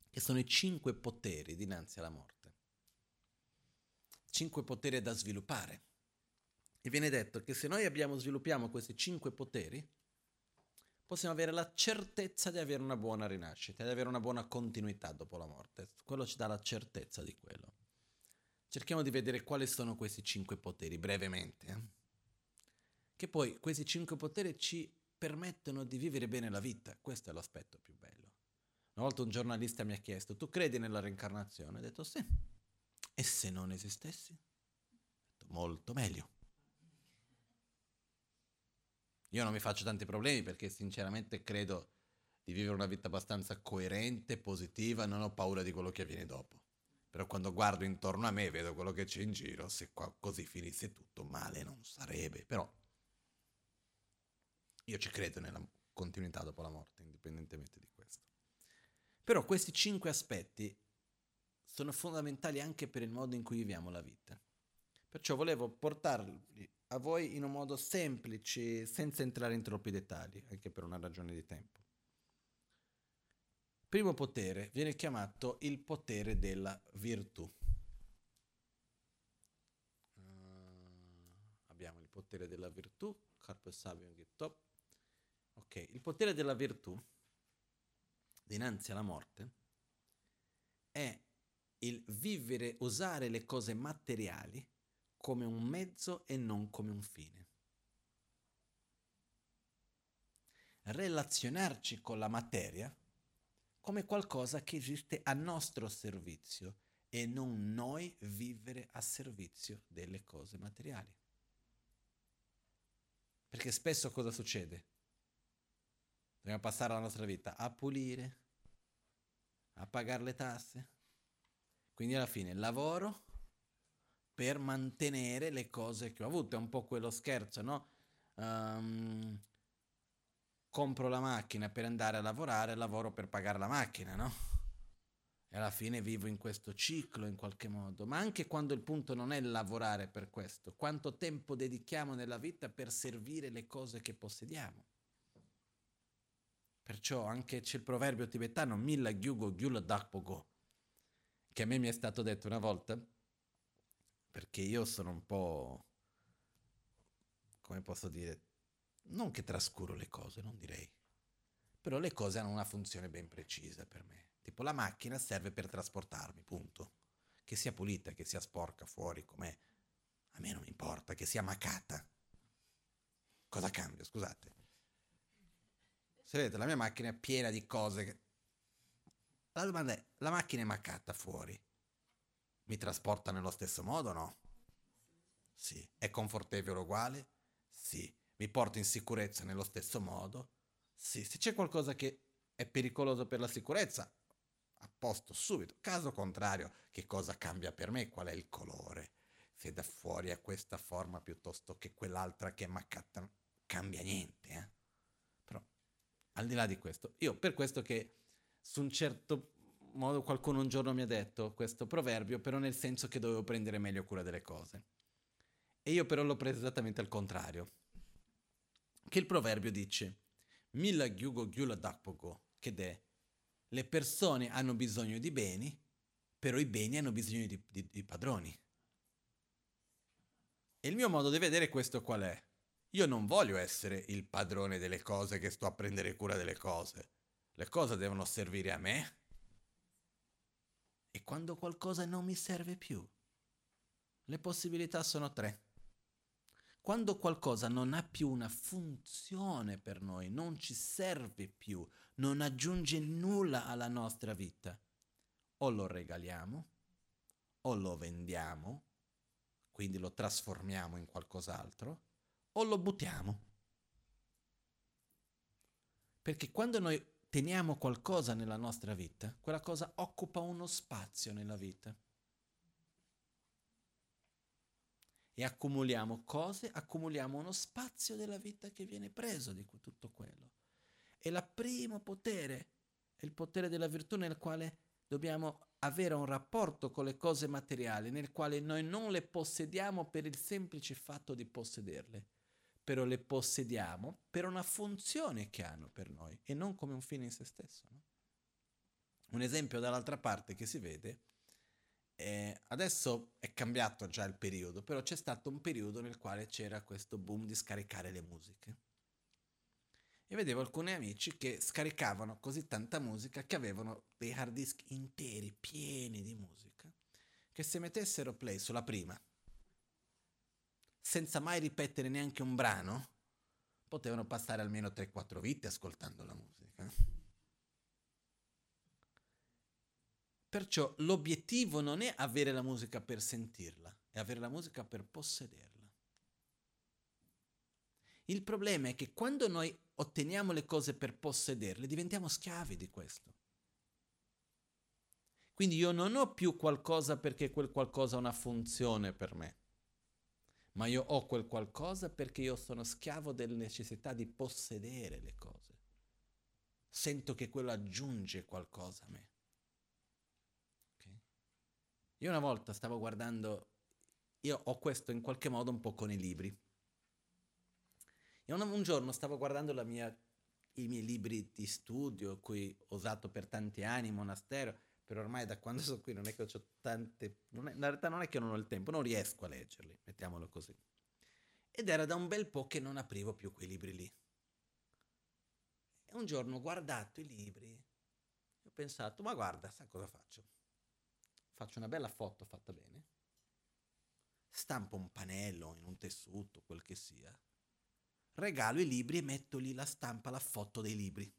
Che sono i cinque poteri dinanzi alla morte. Cinque poteri da sviluppare. E viene detto che se noi abbiamo, sviluppiamo questi cinque poteri, possiamo avere la certezza di avere una buona rinascita, di avere una buona continuità dopo la morte. Quello ci dà la certezza di quello. Cerchiamo di vedere quali sono questi cinque poteri brevemente. Eh? Che poi questi cinque poteri ci permettono di vivere bene la vita. Questo è l'aspetto più bello. Una volta un giornalista mi ha chiesto, tu credi nella reincarnazione? Ho detto sì. E se non esistessi? Ho detto molto meglio. Io non mi faccio tanti problemi perché sinceramente credo di vivere una vita abbastanza coerente, positiva, non ho paura di quello che avviene dopo. Però quando guardo intorno a me vedo quello che c'è in giro, se qua così finisse tutto male non sarebbe, però io ci credo nella continuità dopo la morte, indipendentemente di questo. Però questi cinque aspetti sono fondamentali anche per il modo in cui viviamo la vita. Perciò volevo portarli a voi in un modo semplice, senza entrare in troppi dettagli, anche per una ragione di tempo primo potere viene chiamato il potere della virtù. Uh, abbiamo il potere della virtù, Carpe Sabium Top. Ok, il potere della virtù dinanzi alla morte è il vivere, usare le cose materiali come un mezzo e non come un fine. Relazionarci con la materia come qualcosa che esiste a nostro servizio e non noi vivere a servizio delle cose materiali. Perché spesso cosa succede? Dobbiamo passare la nostra vita a pulire, a pagare le tasse. Quindi alla fine lavoro per mantenere le cose che ho avuto. È un po' quello scherzo, no? Um, compro la macchina per andare a lavorare, lavoro per pagare la macchina, no? E alla fine vivo in questo ciclo in qualche modo, ma anche quando il punto non è lavorare per questo, quanto tempo dedichiamo nella vita per servire le cose che possediamo. Perciò anche c'è il proverbio tibetano Milla Gyugo Gyula Dakpogo, che a me mi è stato detto una volta, perché io sono un po', come posso dire, non che trascuro le cose, non direi. Però le cose hanno una funzione ben precisa per me. Tipo la macchina serve per trasportarmi, punto. Che sia pulita, che sia sporca fuori, com'è. A me non importa, che sia macata. Cosa cambia, scusate? Se vedete, la mia macchina è piena di cose. Che... La domanda è, la macchina è macata fuori. Mi trasporta nello stesso modo no? Sì. È confortevole uguale? Sì mi porto in sicurezza nello stesso modo? Sì, se c'è qualcosa che è pericoloso per la sicurezza, a posto subito. Caso contrario, che cosa cambia per me? Qual è il colore? Se da fuori è questa forma piuttosto che quell'altra che è macata, cambia niente. Eh? Al di là di questo, io per questo che su un certo modo qualcuno un giorno mi ha detto questo proverbio, però nel senso che dovevo prendere meglio cura delle cose. E io però l'ho preso esattamente al contrario che il proverbio dice Milla gyugo gyula dakpogo, che è le persone hanno bisogno di beni, però i beni hanno bisogno di, di, di padroni. E il mio modo di vedere questo qual è? Io non voglio essere il padrone delle cose che sto a prendere cura delle cose. Le cose devono servire a me. E quando qualcosa non mi serve più, le possibilità sono tre. Quando qualcosa non ha più una funzione per noi, non ci serve più, non aggiunge nulla alla nostra vita, o lo regaliamo, o lo vendiamo, quindi lo trasformiamo in qualcos'altro, o lo buttiamo. Perché quando noi teniamo qualcosa nella nostra vita, quella cosa occupa uno spazio nella vita. e accumuliamo cose, accumuliamo uno spazio della vita che viene preso di tutto quello. E il primo potere è il potere della virtù nel quale dobbiamo avere un rapporto con le cose materiali nel quale noi non le possediamo per il semplice fatto di possederle, però le possediamo per una funzione che hanno per noi e non come un fine in se stesso. No? Un esempio dall'altra parte che si vede, è, adesso è cambiato già il periodo, però c'è stato un periodo nel quale c'era questo boom di scaricare le musiche e vedevo alcuni amici che scaricavano così tanta musica che avevano dei hard disk interi, pieni di musica, che se mettessero play sulla prima, senza mai ripetere neanche un brano, potevano passare almeno 3-4 vite ascoltando la musica. Perciò l'obiettivo non è avere la musica per sentirla, è avere la musica per possederla. Il problema è che quando noi otteniamo le cose per possederle, diventiamo schiavi di questo. Quindi io non ho più qualcosa perché quel qualcosa ha una funzione per me, ma io ho quel qualcosa perché io sono schiavo della necessità di possedere le cose. Sento che quello aggiunge qualcosa a me. Okay? Io una volta stavo guardando, io ho questo in qualche modo un po' con i libri. E un, un giorno stavo guardando mia, i miei libri di studio, cui ho usato per tanti anni, monastero, però ormai da quando sono qui non è che ho tante... È, in realtà non è che non ho il tempo, non riesco a leggerli, mettiamolo così. Ed era da un bel po' che non aprivo più quei libri lì. E un giorno ho guardato i libri e ho pensato, ma guarda, sai cosa faccio? Faccio una bella foto fatta bene, stampo un panello in un tessuto, quel che sia, regalo i libri e metto lì la stampa, la foto dei libri.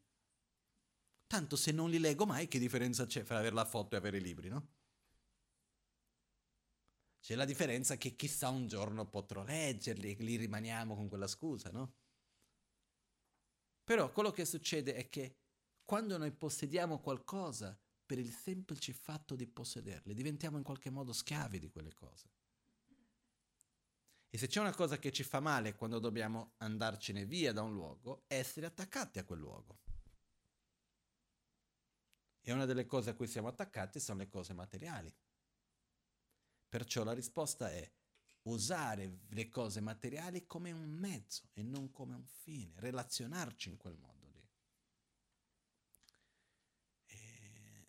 Tanto se non li leggo mai, che differenza c'è fra avere la foto e avere i libri, no? C'è la differenza che chissà un giorno potrò leggerli e lì rimaniamo con quella scusa, no? Però quello che succede è che quando noi possediamo qualcosa per il semplice fatto di possederle, diventiamo in qualche modo schiavi di quelle cose. E se c'è una cosa che ci fa male quando dobbiamo andarcene via da un luogo, è essere attaccati a quel luogo. E una delle cose a cui siamo attaccati sono le cose materiali. Perciò la risposta è usare le cose materiali come un mezzo e non come un fine, relazionarci in quel modo lì. E...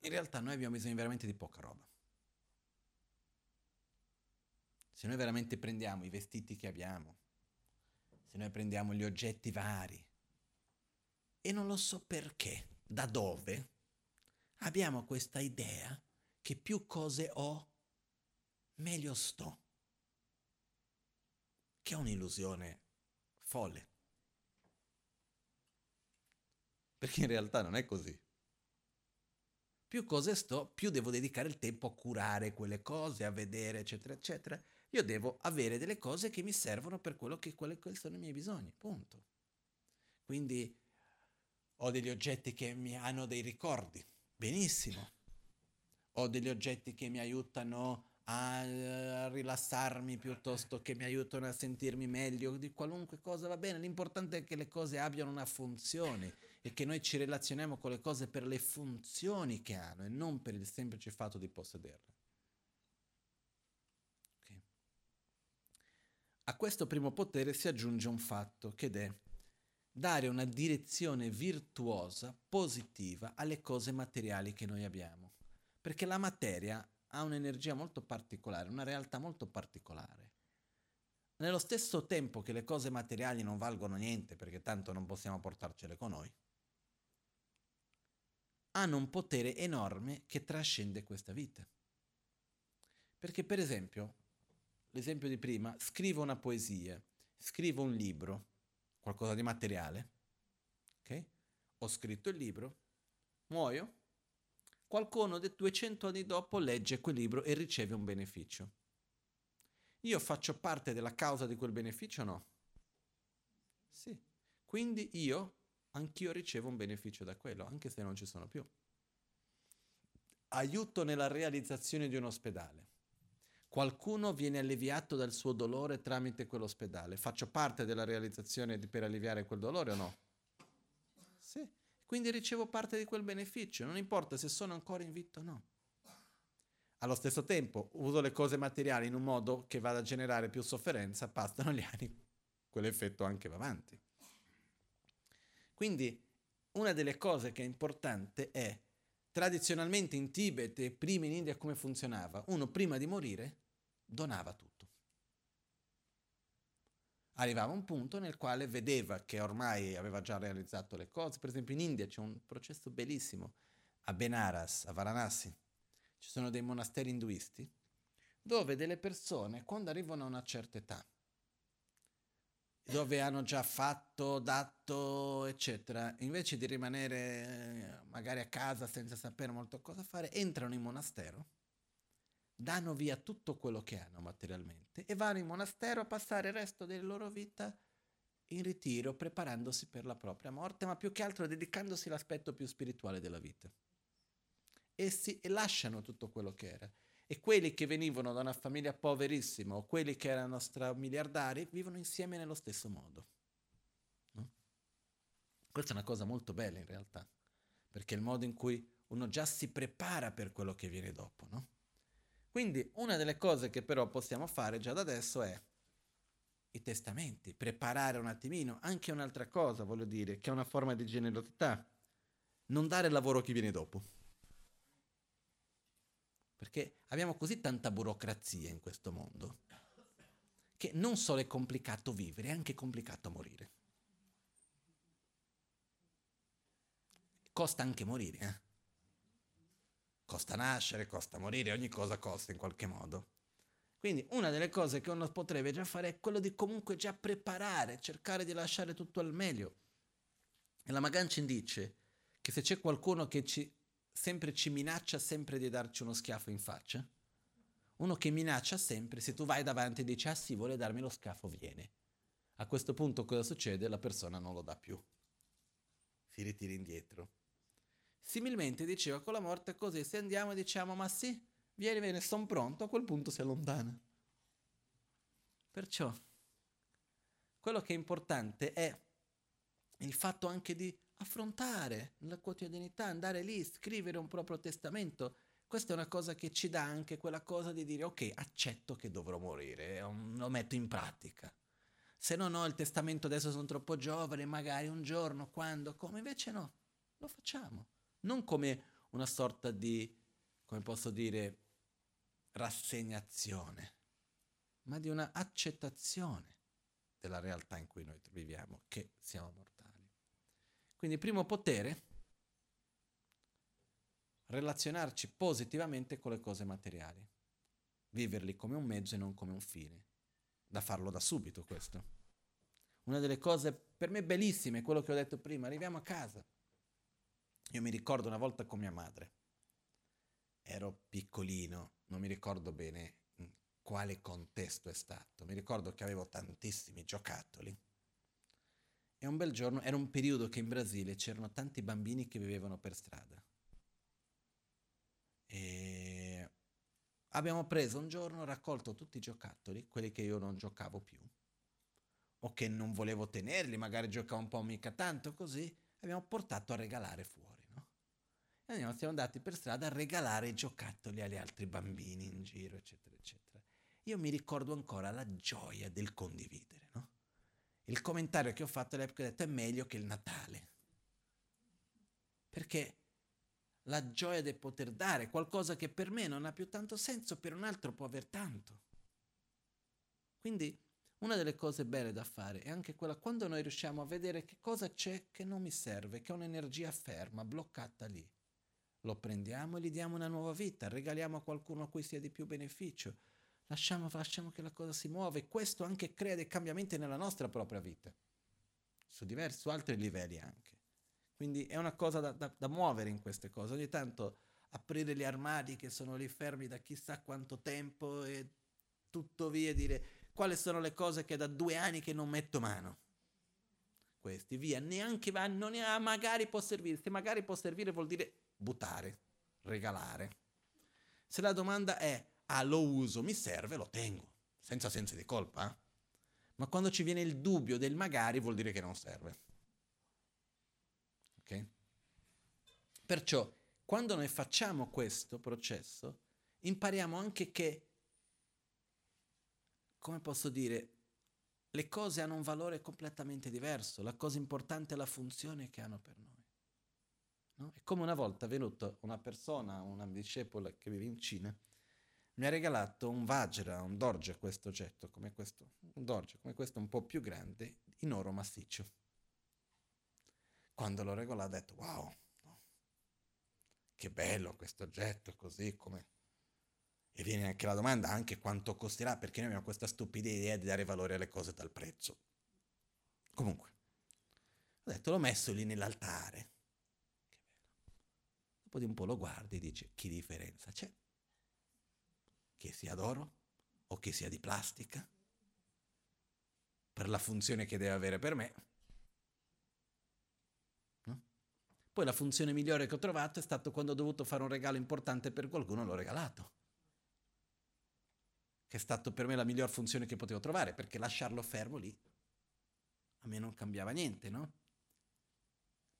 In realtà noi abbiamo bisogno veramente di poca roba. se noi veramente prendiamo i vestiti che abbiamo, se noi prendiamo gli oggetti vari, e non lo so perché, da dove, abbiamo questa idea che più cose ho, meglio sto, che è un'illusione folle. Perché in realtà non è così. Più cose sto, più devo dedicare il tempo a curare quelle cose, a vedere, eccetera, eccetera io devo avere delle cose che mi servono per quello che, quelli sono i miei bisogni, punto. Quindi ho degli oggetti che mi hanno dei ricordi, benissimo. Ho degli oggetti che mi aiutano a rilassarmi piuttosto che mi aiutano a sentirmi meglio, di qualunque cosa va bene. L'importante è che le cose abbiano una funzione e che noi ci relazioniamo con le cose per le funzioni che hanno e non per il semplice fatto di possederle. A questo primo potere si aggiunge un fatto, che è dare una direzione virtuosa, positiva alle cose materiali che noi abbiamo. Perché la materia ha un'energia molto particolare, una realtà molto particolare. Nello stesso tempo che le cose materiali non valgono niente, perché tanto non possiamo portarcele con noi, hanno un potere enorme che trascende questa vita. Perché per esempio l'esempio di prima, scrivo una poesia, scrivo un libro, qualcosa di materiale, ok? Ho scritto il libro, muoio, qualcuno de 200 anni dopo legge quel libro e riceve un beneficio. Io faccio parte della causa di quel beneficio o no? Sì. Quindi io, anch'io ricevo un beneficio da quello, anche se non ci sono più. Aiuto nella realizzazione di un ospedale Qualcuno viene alleviato dal suo dolore tramite quell'ospedale. Faccio parte della realizzazione di, per alleviare quel dolore o no? Sì. quindi ricevo parte di quel beneficio, non importa se sono ancora in vita o no. Allo stesso tempo uso le cose materiali in un modo che vada a generare più sofferenza, passano gli anni, quell'effetto anche va avanti. Quindi una delle cose che è importante è, tradizionalmente in Tibet e prima in India come funzionava? Uno prima di morire donava tutto arrivava un punto nel quale vedeva che ormai aveva già realizzato le cose. Per esempio in India c'è un processo bellissimo, a Benaras, a Varanasi, ci sono dei monasteri induisti dove delle persone, quando arrivano a una certa età, dove hanno già fatto, dato, eccetera, invece di rimanere eh, magari a casa senza sapere molto cosa fare, entrano in monastero danno via tutto quello che hanno materialmente e vanno in monastero a passare il resto della loro vita in ritiro, preparandosi per la propria morte, ma più che altro dedicandosi all'aspetto più spirituale della vita. Essi lasciano tutto quello che era. E quelli che venivano da una famiglia poverissima o quelli che erano stramiliardari vivono insieme nello stesso modo. No? Questa è una cosa molto bella in realtà, perché è il modo in cui uno già si prepara per quello che viene dopo, no? Quindi una delle cose che però possiamo fare già da adesso è i testamenti, preparare un attimino, anche un'altra cosa, voglio dire, che è una forma di generosità, non dare lavoro a chi viene dopo. Perché abbiamo così tanta burocrazia in questo mondo che non solo è complicato vivere, è anche complicato morire. Costa anche morire, eh? Costa nascere, costa morire, ogni cosa costa in qualche modo. Quindi una delle cose che uno potrebbe già fare è quello di comunque già preparare, cercare di lasciare tutto al meglio. E la Magancin dice che se c'è qualcuno che ci, sempre ci minaccia sempre di darci uno schiaffo in faccia, uno che minaccia sempre, se tu vai davanti e dici ah sì, vuole darmi lo schiaffo, viene. A questo punto cosa succede? La persona non lo dà più. Si ritira indietro. Similmente diceva con la morte così, se andiamo e diciamo ma sì, vieni, vieni, sono pronto, a quel punto si allontana. Perciò quello che è importante è il fatto anche di affrontare la quotidianità, andare lì, scrivere un proprio testamento. Questa è una cosa che ci dà anche quella cosa di dire ok, accetto che dovrò morire, lo metto in pratica. Se non ho il testamento adesso sono troppo giovane, magari un giorno, quando, come, invece no, lo facciamo non come una sorta di, come posso dire, rassegnazione, ma di una accettazione della realtà in cui noi viviamo, che siamo mortali. Quindi primo potere, relazionarci positivamente con le cose materiali, viverli come un mezzo e non come un fine, da farlo da subito questo. Una delle cose per me bellissime, quello che ho detto prima, arriviamo a casa, io mi ricordo una volta con mia madre, ero piccolino, non mi ricordo bene in quale contesto è stato, mi ricordo che avevo tantissimi giocattoli e un bel giorno, era un periodo che in Brasile c'erano tanti bambini che vivevano per strada. E abbiamo preso un giorno, raccolto tutti i giocattoli, quelli che io non giocavo più, o che non volevo tenerli, magari giocavo un po' mica tanto così, abbiamo portato a regalare fuori. E andiamo, siamo andati per strada a regalare i giocattoli agli altri bambini in giro, eccetera, eccetera. Io mi ricordo ancora la gioia del condividere, no? Il commentario che ho fatto all'epoca ho detto è meglio che il Natale. Perché la gioia di poter dare qualcosa che per me non ha più tanto senso, per un altro può aver tanto. Quindi una delle cose belle da fare è anche quella quando noi riusciamo a vedere che cosa c'è che non mi serve, che è un'energia ferma, bloccata lì lo prendiamo e gli diamo una nuova vita, regaliamo a qualcuno a cui sia di più beneficio, lasciamo, lasciamo che la cosa si muova e questo anche crea dei cambiamenti nella nostra propria vita, su diversi, altri livelli anche. Quindi è una cosa da, da, da muovere in queste cose, ogni tanto aprire gli armadi che sono lì fermi da chissà quanto tempo e tutto via dire quali sono le cose che da due anni che non metto mano? Questi, via, neanche va, non è, ah, magari può servire, se magari può servire vuol dire buttare, regalare. Se la domanda è, ah lo uso, mi serve, lo tengo, senza senso di colpa. Eh? Ma quando ci viene il dubbio del magari vuol dire che non serve. Ok? Perciò, quando noi facciamo questo processo, impariamo anche che, come posso dire, le cose hanno un valore completamente diverso, la cosa importante è la funzione che hanno per noi. No? È come una volta è venuta una persona, una discepola che vive in Cina, mi ha regalato un Vajra, un Dorje, questo oggetto, come questo, un Dorje, come questo un po' più grande, in oro massiccio. Quando l'ho regalato ho detto, wow, che bello questo oggetto, così come... E viene anche la domanda anche quanto costerà, perché noi abbiamo questa stupida idea di dare valore alle cose dal prezzo. Comunque, ho detto, l'ho messo lì nell'altare. Dopo di un po' lo guardi e dici, che differenza c'è? Che sia d'oro o che sia di plastica? Per la funzione che deve avere per me. No? Poi la funzione migliore che ho trovato è stato quando ho dovuto fare un regalo importante per qualcuno, l'ho regalato che è stato per me la miglior funzione che potevo trovare, perché lasciarlo fermo lì a me non cambiava niente, no?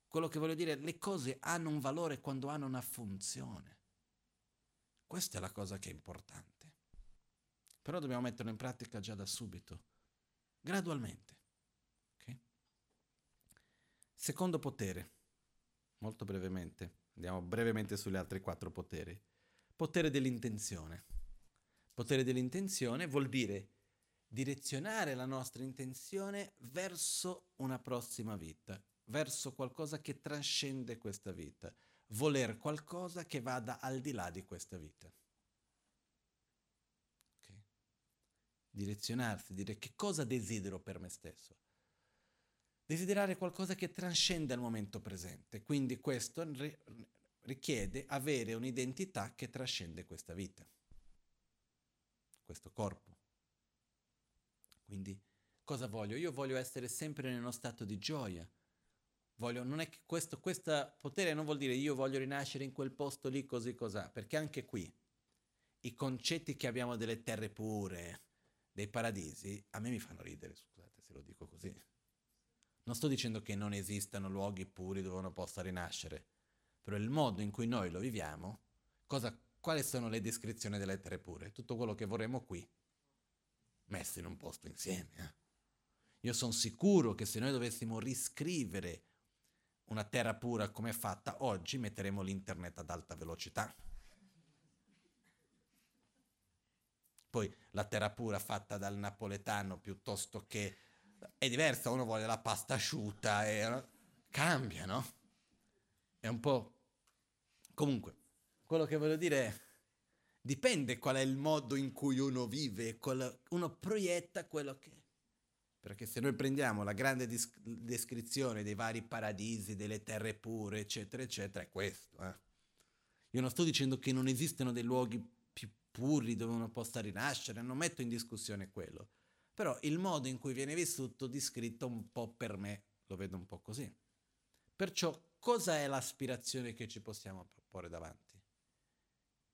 Quello che voglio dire, le cose hanno un valore quando hanno una funzione. Questa è la cosa che è importante. Però dobbiamo metterlo in pratica già da subito, gradualmente. Okay? Secondo potere, molto brevemente, andiamo brevemente sugli altri quattro poteri. Potere dell'intenzione. Potere dell'intenzione vuol dire direzionare la nostra intenzione verso una prossima vita, verso qualcosa che trascende questa vita, voler qualcosa che vada al di là di questa vita. Okay? Direzionarsi, dire che cosa desidero per me stesso. Desiderare qualcosa che trascende il momento presente, quindi questo richiede avere un'identità che trascende questa vita questo corpo. Quindi cosa voglio? Io voglio essere sempre nello stato di gioia. Voglio, non è che questo, questo potere non vuol dire io voglio rinascere in quel posto lì così cos'ha, perché anche qui i concetti che abbiamo delle terre pure, dei paradisi, a me mi fanno ridere, scusate se lo dico così. Non sto dicendo che non esistano luoghi puri dove uno possa rinascere, però il modo in cui noi lo viviamo, cosa, quali sono le descrizioni delle lettere pure? Tutto quello che vorremmo qui, messo in un posto insieme. Eh? Io sono sicuro che se noi dovessimo riscrivere una terra pura come è fatta oggi, metteremo l'internet ad alta velocità. Poi la terra pura fatta dal napoletano piuttosto che è diversa, uno vuole la pasta asciutta e cambia, no? È un po' comunque quello che voglio dire è, dipende qual è il modo in cui uno vive, uno proietta quello che... Perché se noi prendiamo la grande dis- descrizione dei vari paradisi, delle terre pure, eccetera, eccetera, è questo. Eh. Io non sto dicendo che non esistono dei luoghi più puri dove uno possa rinascere, non metto in discussione quello. Però il modo in cui viene vissuto, descritto un po' per me, lo vedo un po' così. Perciò cosa è l'aspirazione che ci possiamo proporre davanti?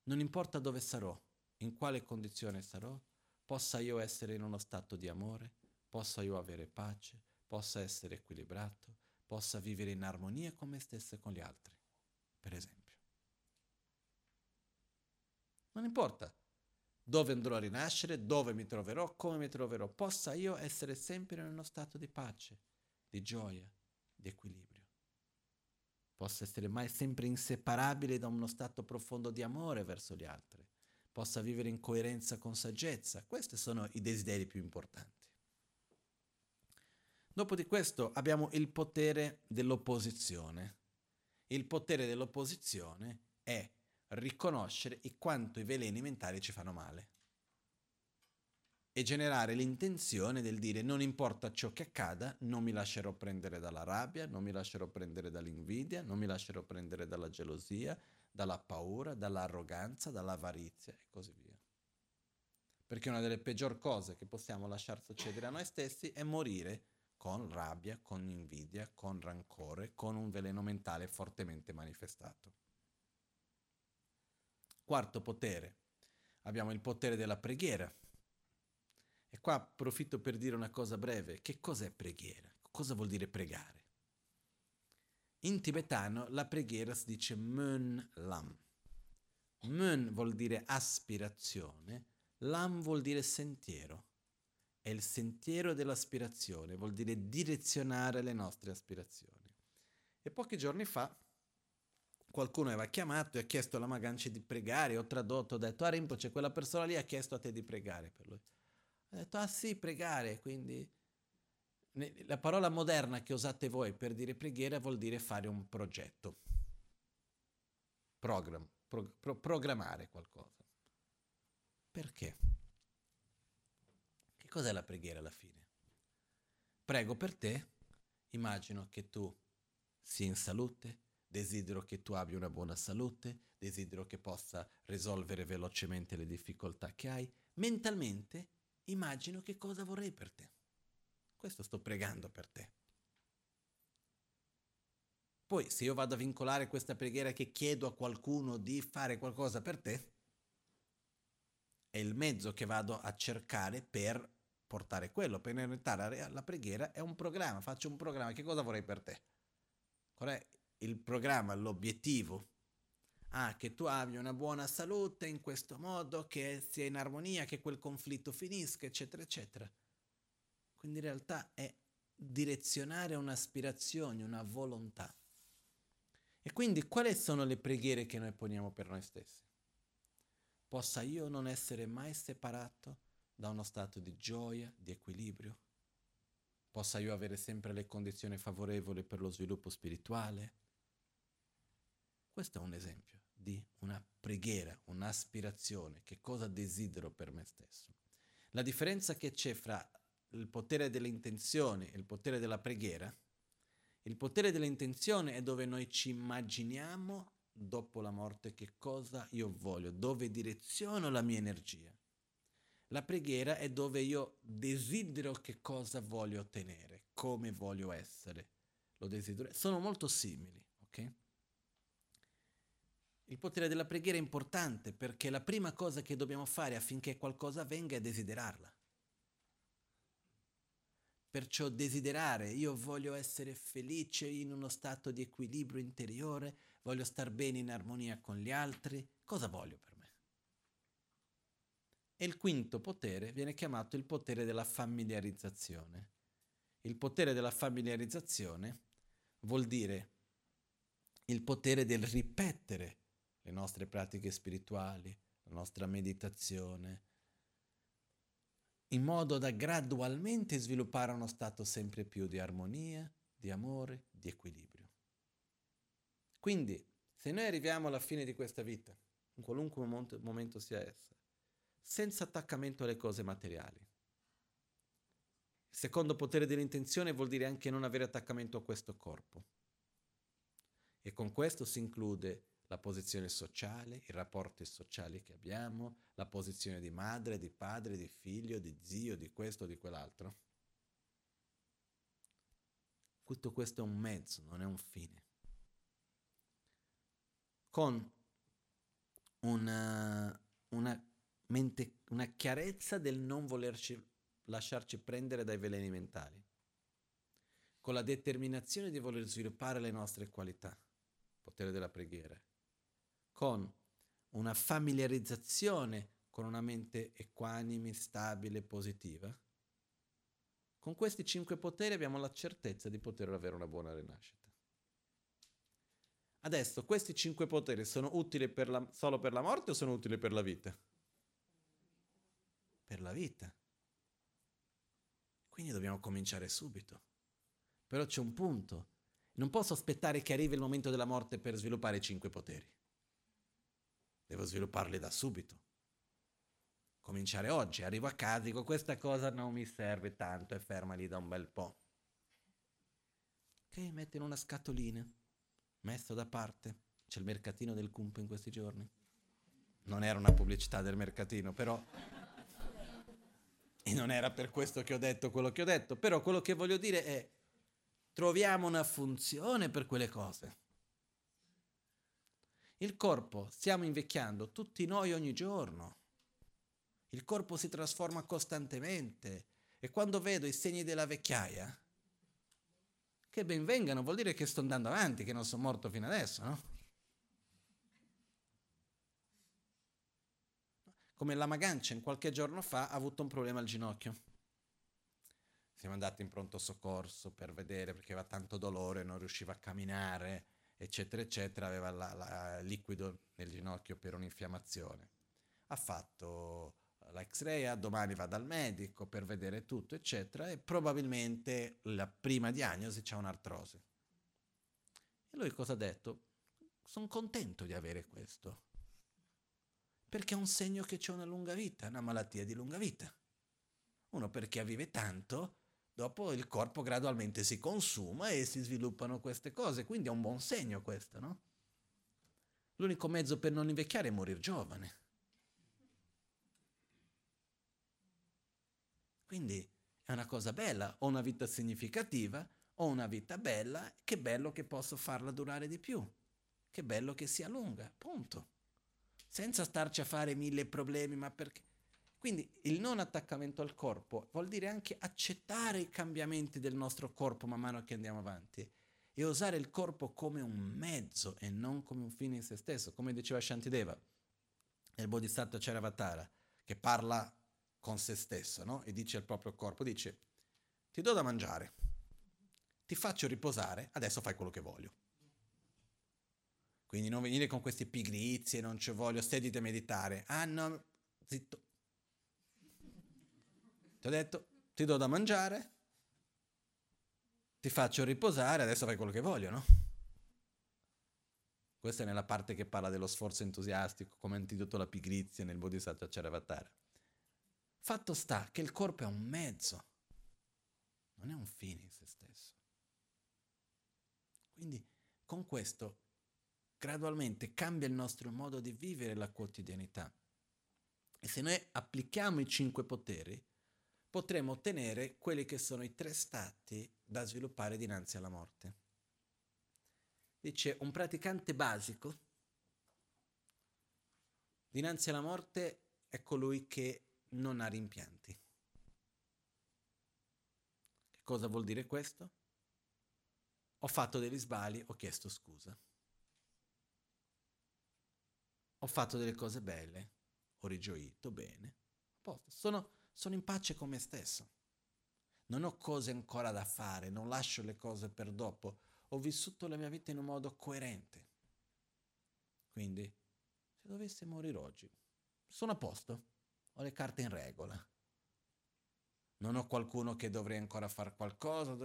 non importa dove sarò, in quale condizione sarò, possa io essere in uno stato di amore, possa io avere pace, possa essere equilibrato, possa vivere in armonia con me stesso e con gli altri, per esempio. Non importa dove andrò a rinascere, dove mi troverò, come mi troverò, possa io essere sempre in uno stato di pace, di gioia, di equilibrio possa essere mai sempre inseparabile da uno stato profondo di amore verso gli altri, possa vivere in coerenza con saggezza. Questi sono i desideri più importanti. Dopo di questo abbiamo il potere dell'opposizione. Il potere dell'opposizione è riconoscere quanto i veleni mentali ci fanno male e generare l'intenzione del dire non importa ciò che accada, non mi lascerò prendere dalla rabbia, non mi lascerò prendere dall'invidia, non mi lascerò prendere dalla gelosia, dalla paura, dall'arroganza, dall'avarizia e così via. Perché una delle peggior cose che possiamo lasciar succedere a noi stessi è morire con rabbia, con invidia, con rancore, con un veleno mentale fortemente manifestato. Quarto potere. Abbiamo il potere della preghiera e qua approfitto per dire una cosa breve. Che cos'è preghiera? Cosa vuol dire pregare? In tibetano la preghiera si dice Mun Lam. Mun vuol dire aspirazione, Lam vuol dire sentiero. È il sentiero dell'aspirazione, vuol dire direzionare le nostre aspirazioni. E pochi giorni fa qualcuno aveva chiamato e ha chiesto alla Maganci di pregare, ho tradotto, ho detto, a Rimpo c'è quella persona lì, ha chiesto a te di pregare per lui. Ha detto, ah sì, pregare, quindi la parola moderna che usate voi per dire preghiera vuol dire fare un progetto, Program, pro, pro, programmare qualcosa. Perché? Cos'è la preghiera alla fine? Prego per te, immagino che tu sia in salute, desidero che tu abbia una buona salute, desidero che possa risolvere velocemente le difficoltà che hai. Mentalmente immagino che cosa vorrei per te. Questo sto pregando per te. Poi se io vado a vincolare questa preghiera che chiedo a qualcuno di fare qualcosa per te, è il mezzo che vado a cercare per portare quello. Per realtà la, la preghiera è un programma, faccio un programma, che cosa vorrei per te? Qual è il programma, l'obiettivo. Ah, che tu abbia una buona salute in questo modo, che sia in armonia, che quel conflitto finisca, eccetera, eccetera. Quindi in realtà è direzionare un'aspirazione, una volontà. E quindi quali sono le preghiere che noi poniamo per noi stessi? Possa io non essere mai separato da uno stato di gioia, di equilibrio? Possa io avere sempre le condizioni favorevoli per lo sviluppo spirituale? Questo è un esempio di una preghiera, un'aspirazione, che cosa desidero per me stesso. La differenza che c'è fra il potere delle intenzioni e il potere della preghiera, il potere dell'intenzione è dove noi ci immaginiamo dopo la morte che cosa io voglio, dove direziono la mia energia. La preghiera è dove io desidero che cosa voglio ottenere, come voglio essere. Lo desidero. Sono molto simili, ok? Il potere della preghiera è importante perché la prima cosa che dobbiamo fare affinché qualcosa avvenga è desiderarla. Perciò desiderare, io voglio essere felice in uno stato di equilibrio interiore, voglio star bene in armonia con gli altri, cosa voglio per? E il quinto potere viene chiamato il potere della familiarizzazione. Il potere della familiarizzazione vuol dire il potere del ripetere le nostre pratiche spirituali, la nostra meditazione, in modo da gradualmente sviluppare uno stato sempre più di armonia, di amore, di equilibrio. Quindi, se noi arriviamo alla fine di questa vita, in qualunque momento, momento sia essa, senza attaccamento alle cose materiali, il secondo potere dell'intenzione vuol dire anche non avere attaccamento a questo corpo. E con questo si include la posizione sociale, i rapporti sociali che abbiamo, la posizione di madre, di padre, di figlio, di zio, di questo, di quell'altro. Tutto questo è un mezzo, non è un fine. Con una, una, mente, una chiarezza del non volerci lasciarci prendere dai veleni mentali, con la determinazione di voler sviluppare le nostre qualità, potere della preghiera, con una familiarizzazione con una mente equanime, stabile, positiva, con questi cinque poteri abbiamo la certezza di poter avere una buona rinascita. Adesso, questi cinque poteri sono utili per la, solo per la morte o sono utili per la vita? Per la vita. Quindi dobbiamo cominciare subito. Però c'è un punto. Non posso aspettare che arrivi il momento della morte per sviluppare i cinque poteri. Devo svilupparli da subito. Cominciare oggi, arrivo a casa, dico questa cosa non mi serve tanto e ferma lì da un bel po'. Ok, metti in una scatolina, messo da parte. C'è il mercatino del Cumpo in questi giorni. Non era una pubblicità del mercatino, però... E non era per questo che ho detto quello che ho detto, però quello che voglio dire è troviamo una funzione per quelle cose. Il corpo, stiamo invecchiando tutti noi ogni giorno. Il corpo si trasforma costantemente e quando vedo i segni della vecchiaia, che ben vengano, vuol dire che sto andando avanti, che non sono morto fino adesso, no? Come la Magancia qualche giorno fa ha avuto un problema al ginocchio. Siamo andati in pronto soccorso per vedere perché aveva tanto dolore, non riusciva a camminare, eccetera, eccetera, aveva la, la liquido nel ginocchio per un'infiammazione. Ha fatto l'X-ray, domani va dal medico per vedere tutto, eccetera, e probabilmente la prima diagnosi c'è un'artrosi. E lui cosa ha detto? Sono contento di avere questo, perché è un segno che c'è una lunga vita, una malattia di lunga vita. Uno perché vive tanto, dopo il corpo gradualmente si consuma e si sviluppano queste cose, quindi è un buon segno questo, no? L'unico mezzo per non invecchiare è morire giovane. Quindi è una cosa bella, ho una vita significativa, ho una vita bella, che bello che posso farla durare di più, che bello che sia lunga, punto. Senza starci a fare mille problemi, ma perché? Quindi il non attaccamento al corpo vuol dire anche accettare i cambiamenti del nostro corpo man mano che andiamo avanti e usare il corpo come un mezzo e non come un fine in se stesso, come diceva Shantideva nel Bodhisattva Charavatara, che parla con se stesso, no? E dice al proprio corpo, dice, ti do da mangiare, ti faccio riposare, adesso fai quello che voglio. Quindi non venire con queste pigrizie, non ci voglio, sediti a meditare. Ah no, zitto. Ti ho detto, ti do da mangiare, ti faccio riposare, adesso fai quello che voglio, no? Questa è nella parte che parla dello sforzo entusiastico come antidoto alla pigrizia nel Bodhisattva Charavatara. Fatto sta che il corpo è un mezzo, non è un fine in se stesso. Quindi con questo gradualmente cambia il nostro modo di vivere la quotidianità. E se noi applichiamo i cinque poteri, potremo ottenere quelli che sono i tre stati da sviluppare dinanzi alla morte. Dice un praticante basico, dinanzi alla morte è colui che non ha rimpianti. Che cosa vuol dire questo? Ho fatto degli sbagli, ho chiesto scusa. Ho fatto delle cose belle, ho rigioito, bene. Sono, sono in pace con me stesso. Non ho cose ancora da fare, non lascio le cose per dopo. Ho vissuto la mia vita in un modo coerente. Quindi, se dovesse morire oggi, sono a posto ho le carte in regola. Non ho qualcuno che dovrei ancora fare qualcosa,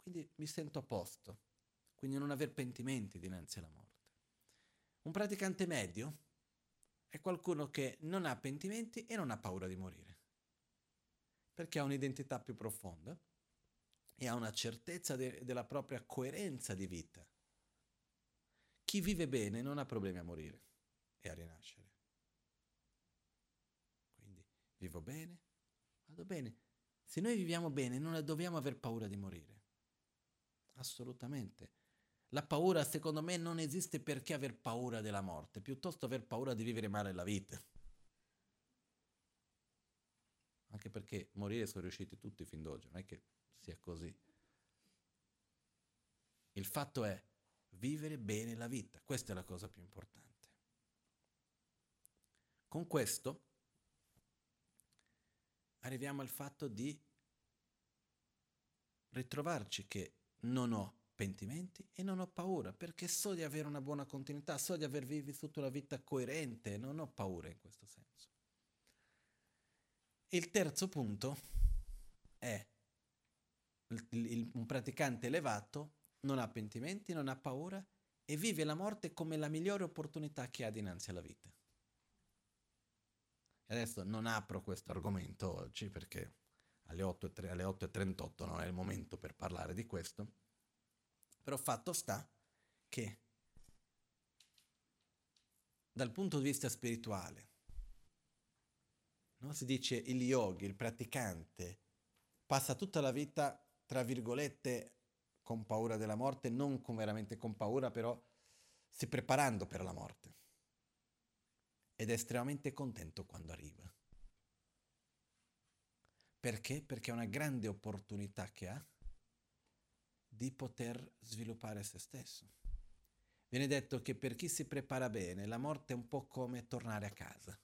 quindi mi sento a posto. Quindi non aver pentimenti dinanzi alla morte. Un praticante medio è qualcuno che non ha pentimenti e non ha paura di morire, perché ha un'identità più profonda e ha una certezza de- della propria coerenza di vita. Chi vive bene non ha problemi a morire e a rinascere. Vivo bene? Vado bene. Se noi viviamo bene non dobbiamo aver paura di morire. Assolutamente. La paura, secondo me, non esiste perché aver paura della morte, piuttosto aver paura di vivere male la vita. Anche perché morire sono riusciti tutti fin d'oggi, non è che sia così. Il fatto è vivere bene la vita, questa è la cosa più importante. Con questo arriviamo al fatto di ritrovarci che non ho pentimenti e non ho paura, perché so di avere una buona continuità, so di aver vissuto una vita coerente, non ho paura in questo senso. Il terzo punto è il, il, un praticante elevato non ha pentimenti, non ha paura e vive la morte come la migliore opportunità che ha dinanzi alla vita. E adesso non apro questo argomento oggi perché alle 8.38 alle 8 non è il momento per parlare di questo, però fatto sta che dal punto di vista spirituale, no? si dice il yogi, il praticante, passa tutta la vita, tra virgolette, con paura della morte, non con veramente con paura, però si preparando per la morte ed è estremamente contento quando arriva. Perché? Perché è una grande opportunità che ha di poter sviluppare se stesso. Viene detto che per chi si prepara bene, la morte è un po' come tornare a casa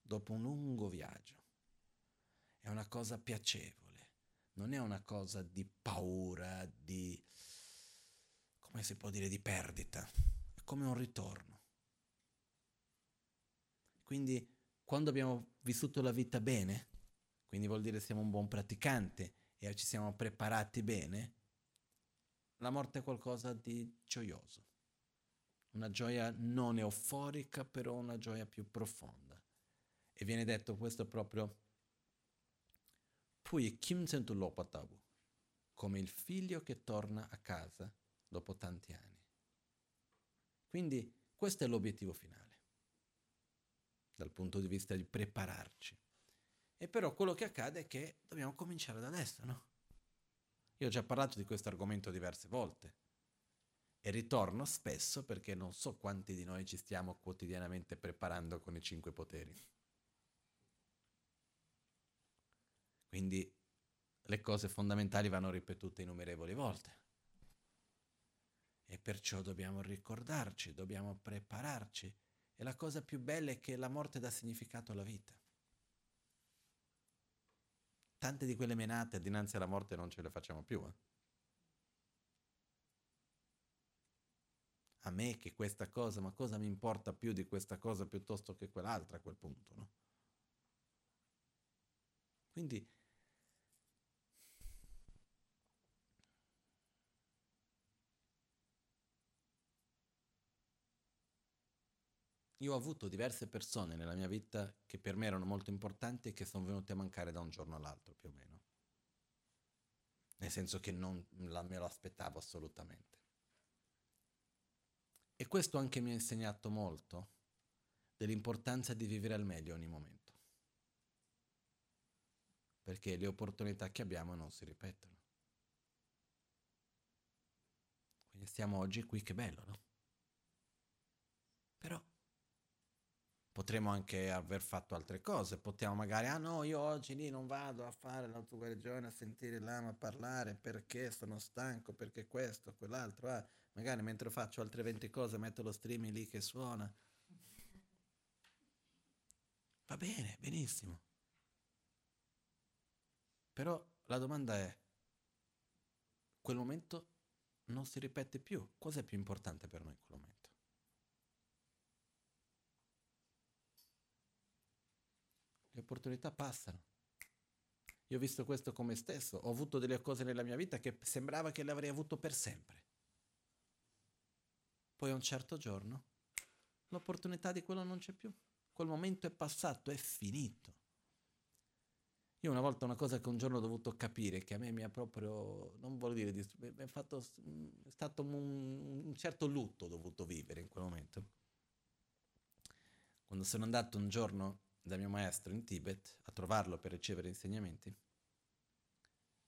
dopo un lungo viaggio. È una cosa piacevole, non è una cosa di paura, di, come si può dire, di perdita, è come un ritorno. Quindi quando abbiamo vissuto la vita bene, quindi vuol dire siamo un buon praticante e ci siamo preparati bene, la morte è qualcosa di gioioso. Una gioia non euforica, però una gioia più profonda. E viene detto questo proprio Pui Kim Sentu Lopatabu, come il figlio che torna a casa dopo tanti anni. Quindi questo è l'obiettivo finale, dal punto di vista di prepararci. E però quello che accade è che dobbiamo cominciare da adesso, no? Io ho già parlato di questo argomento diverse volte e ritorno spesso perché non so quanti di noi ci stiamo quotidianamente preparando con i cinque poteri. Quindi le cose fondamentali vanno ripetute innumerevoli volte. E perciò dobbiamo ricordarci, dobbiamo prepararci. E la cosa più bella è che la morte dà significato alla vita. Tante di quelle menate dinanzi alla morte non ce le facciamo più. Eh? A me che questa cosa, ma cosa mi importa più di questa cosa piuttosto che quell'altra a quel punto, no? Quindi Io ho avuto diverse persone nella mia vita che per me erano molto importanti e che sono venute a mancare da un giorno all'altro, più o meno. Nel senso che non la, me lo aspettavo assolutamente. E questo anche mi ha insegnato molto dell'importanza di vivere al meglio ogni momento. Perché le opportunità che abbiamo non si ripetono. Quindi stiamo oggi qui, che bello, no? Però potremmo anche aver fatto altre cose, potremmo magari, ah no, io oggi lì non vado a fare l'autoguarigione, a sentire l'ama parlare perché sono stanco, perché questo, quell'altro, ah, magari mentre faccio altre 20 cose metto lo streaming lì che suona. Va bene, benissimo. Però la domanda è, quel momento non si ripete più, cosa è più importante per noi in quel momento? Le opportunità passano. Io ho visto questo come stesso, ho avuto delle cose nella mia vita che sembrava che le avrei avuto per sempre. Poi a un certo giorno l'opportunità di quello non c'è più. Quel momento è passato, è finito. Io una volta una cosa che un giorno ho dovuto capire, che a me mi ha proprio, non voglio dire, è, fatto, è stato un, un certo lutto dovuto vivere in quel momento. Quando sono andato un giorno dal mio maestro in Tibet a trovarlo per ricevere insegnamenti.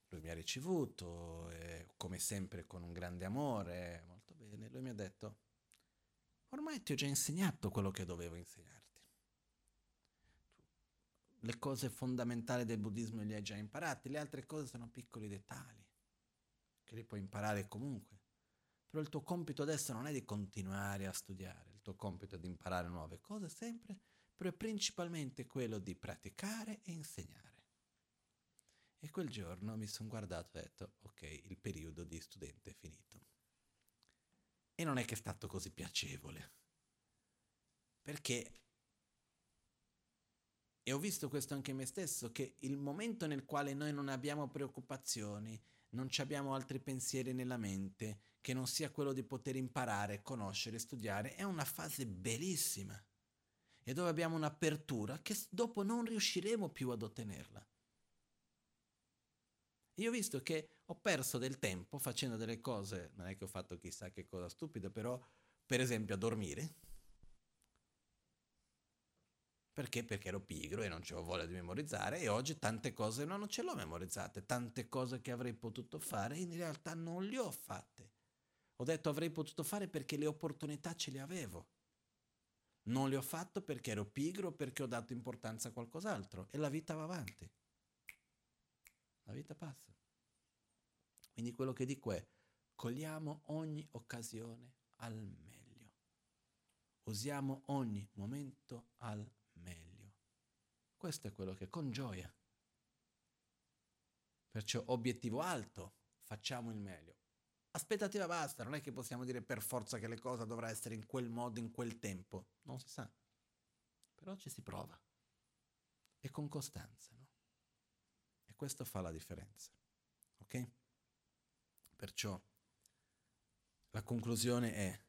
Lui mi ha ricevuto, eh, come sempre con un grande amore, molto bene. Lui mi ha detto, ormai ti ho già insegnato quello che dovevo insegnarti. Le cose fondamentali del buddismo le hai già imparate, le altre cose sono piccoli dettagli, che li puoi imparare comunque. Però il tuo compito adesso non è di continuare a studiare, il tuo compito è di imparare nuove cose sempre però è principalmente quello di praticare e insegnare. E quel giorno mi sono guardato e ho detto, ok, il periodo di studente è finito. E non è che è stato così piacevole, perché, e ho visto questo anche in me stesso, che il momento nel quale noi non abbiamo preoccupazioni, non abbiamo altri pensieri nella mente, che non sia quello di poter imparare, conoscere, studiare, è una fase bellissima e dove abbiamo un'apertura che dopo non riusciremo più ad ottenerla. Io ho visto che ho perso del tempo facendo delle cose, non è che ho fatto chissà che cosa stupida, però per esempio a dormire. Perché? Perché ero pigro e non avevo voglia di memorizzare e oggi tante cose no, non ce l'ho memorizzate, tante cose che avrei potuto fare in realtà non le ho fatte. Ho detto avrei potuto fare perché le opportunità ce le avevo. Non le ho fatto perché ero pigro, perché ho dato importanza a qualcos'altro e la vita va avanti. La vita passa. Quindi quello che dico è, Cogliamo ogni occasione al meglio. Usiamo ogni momento al meglio. Questo è quello che con gioia. Perciò obiettivo alto, facciamo il meglio. Aspettativa basta, non è che possiamo dire per forza che le cose dovranno essere in quel modo, in quel tempo. Non si sa. Però ci si prova. E con costanza, no? E questo fa la differenza. Ok? Perciò la conclusione è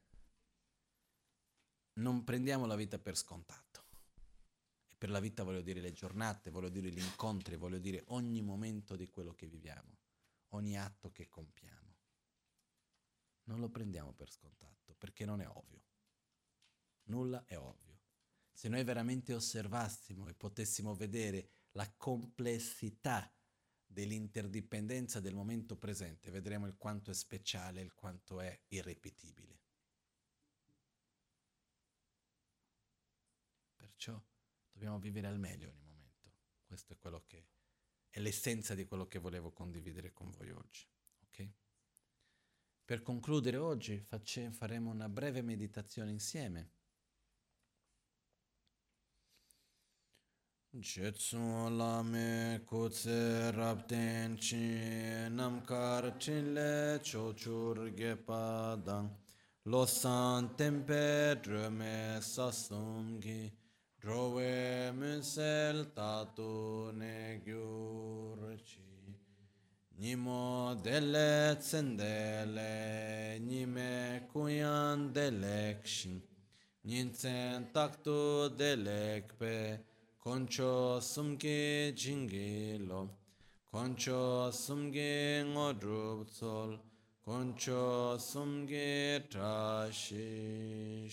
non prendiamo la vita per scontato. E per la vita voglio dire le giornate, voglio dire gli incontri, voglio dire ogni momento di quello che viviamo, ogni atto che compiamo. Non lo prendiamo per scontato, perché non è ovvio. Nulla è ovvio. Se noi veramente osservassimo e potessimo vedere la complessità dell'interdipendenza del momento presente, vedremo il quanto è speciale, il quanto è irripetibile. Perciò dobbiamo vivere al meglio ogni momento. Questo è quello che è l'essenza di quello che volevo condividere con voi oggi. Per concludere oggi facce, faremo una breve meditazione insieme. Jetsu lame kutse rabden chi namkar chinle chochur gepa dang losan tempe drome sasum gi drove munsel tatu ne gyur chi nimo dele tsendele nime kuyan delek ninsen taktu delek pe concho sumge jinge lo. Concho sumge ngodrup sol concho sumge trashi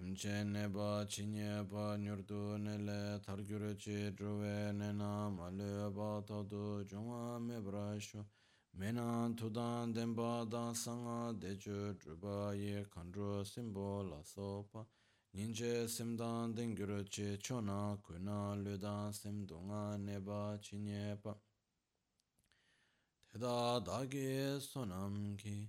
shun simche neba chinye ba nyurdu nele targyure chi druwe nena male ba tadu jungwa me brashu Menan tudan denpa dan sanga dechu drupa ye kandru simbo la sopa. Ninche simdan dengyuru che chona kuna ludan simdunga neba chinyepa. Teda dagi sonam ki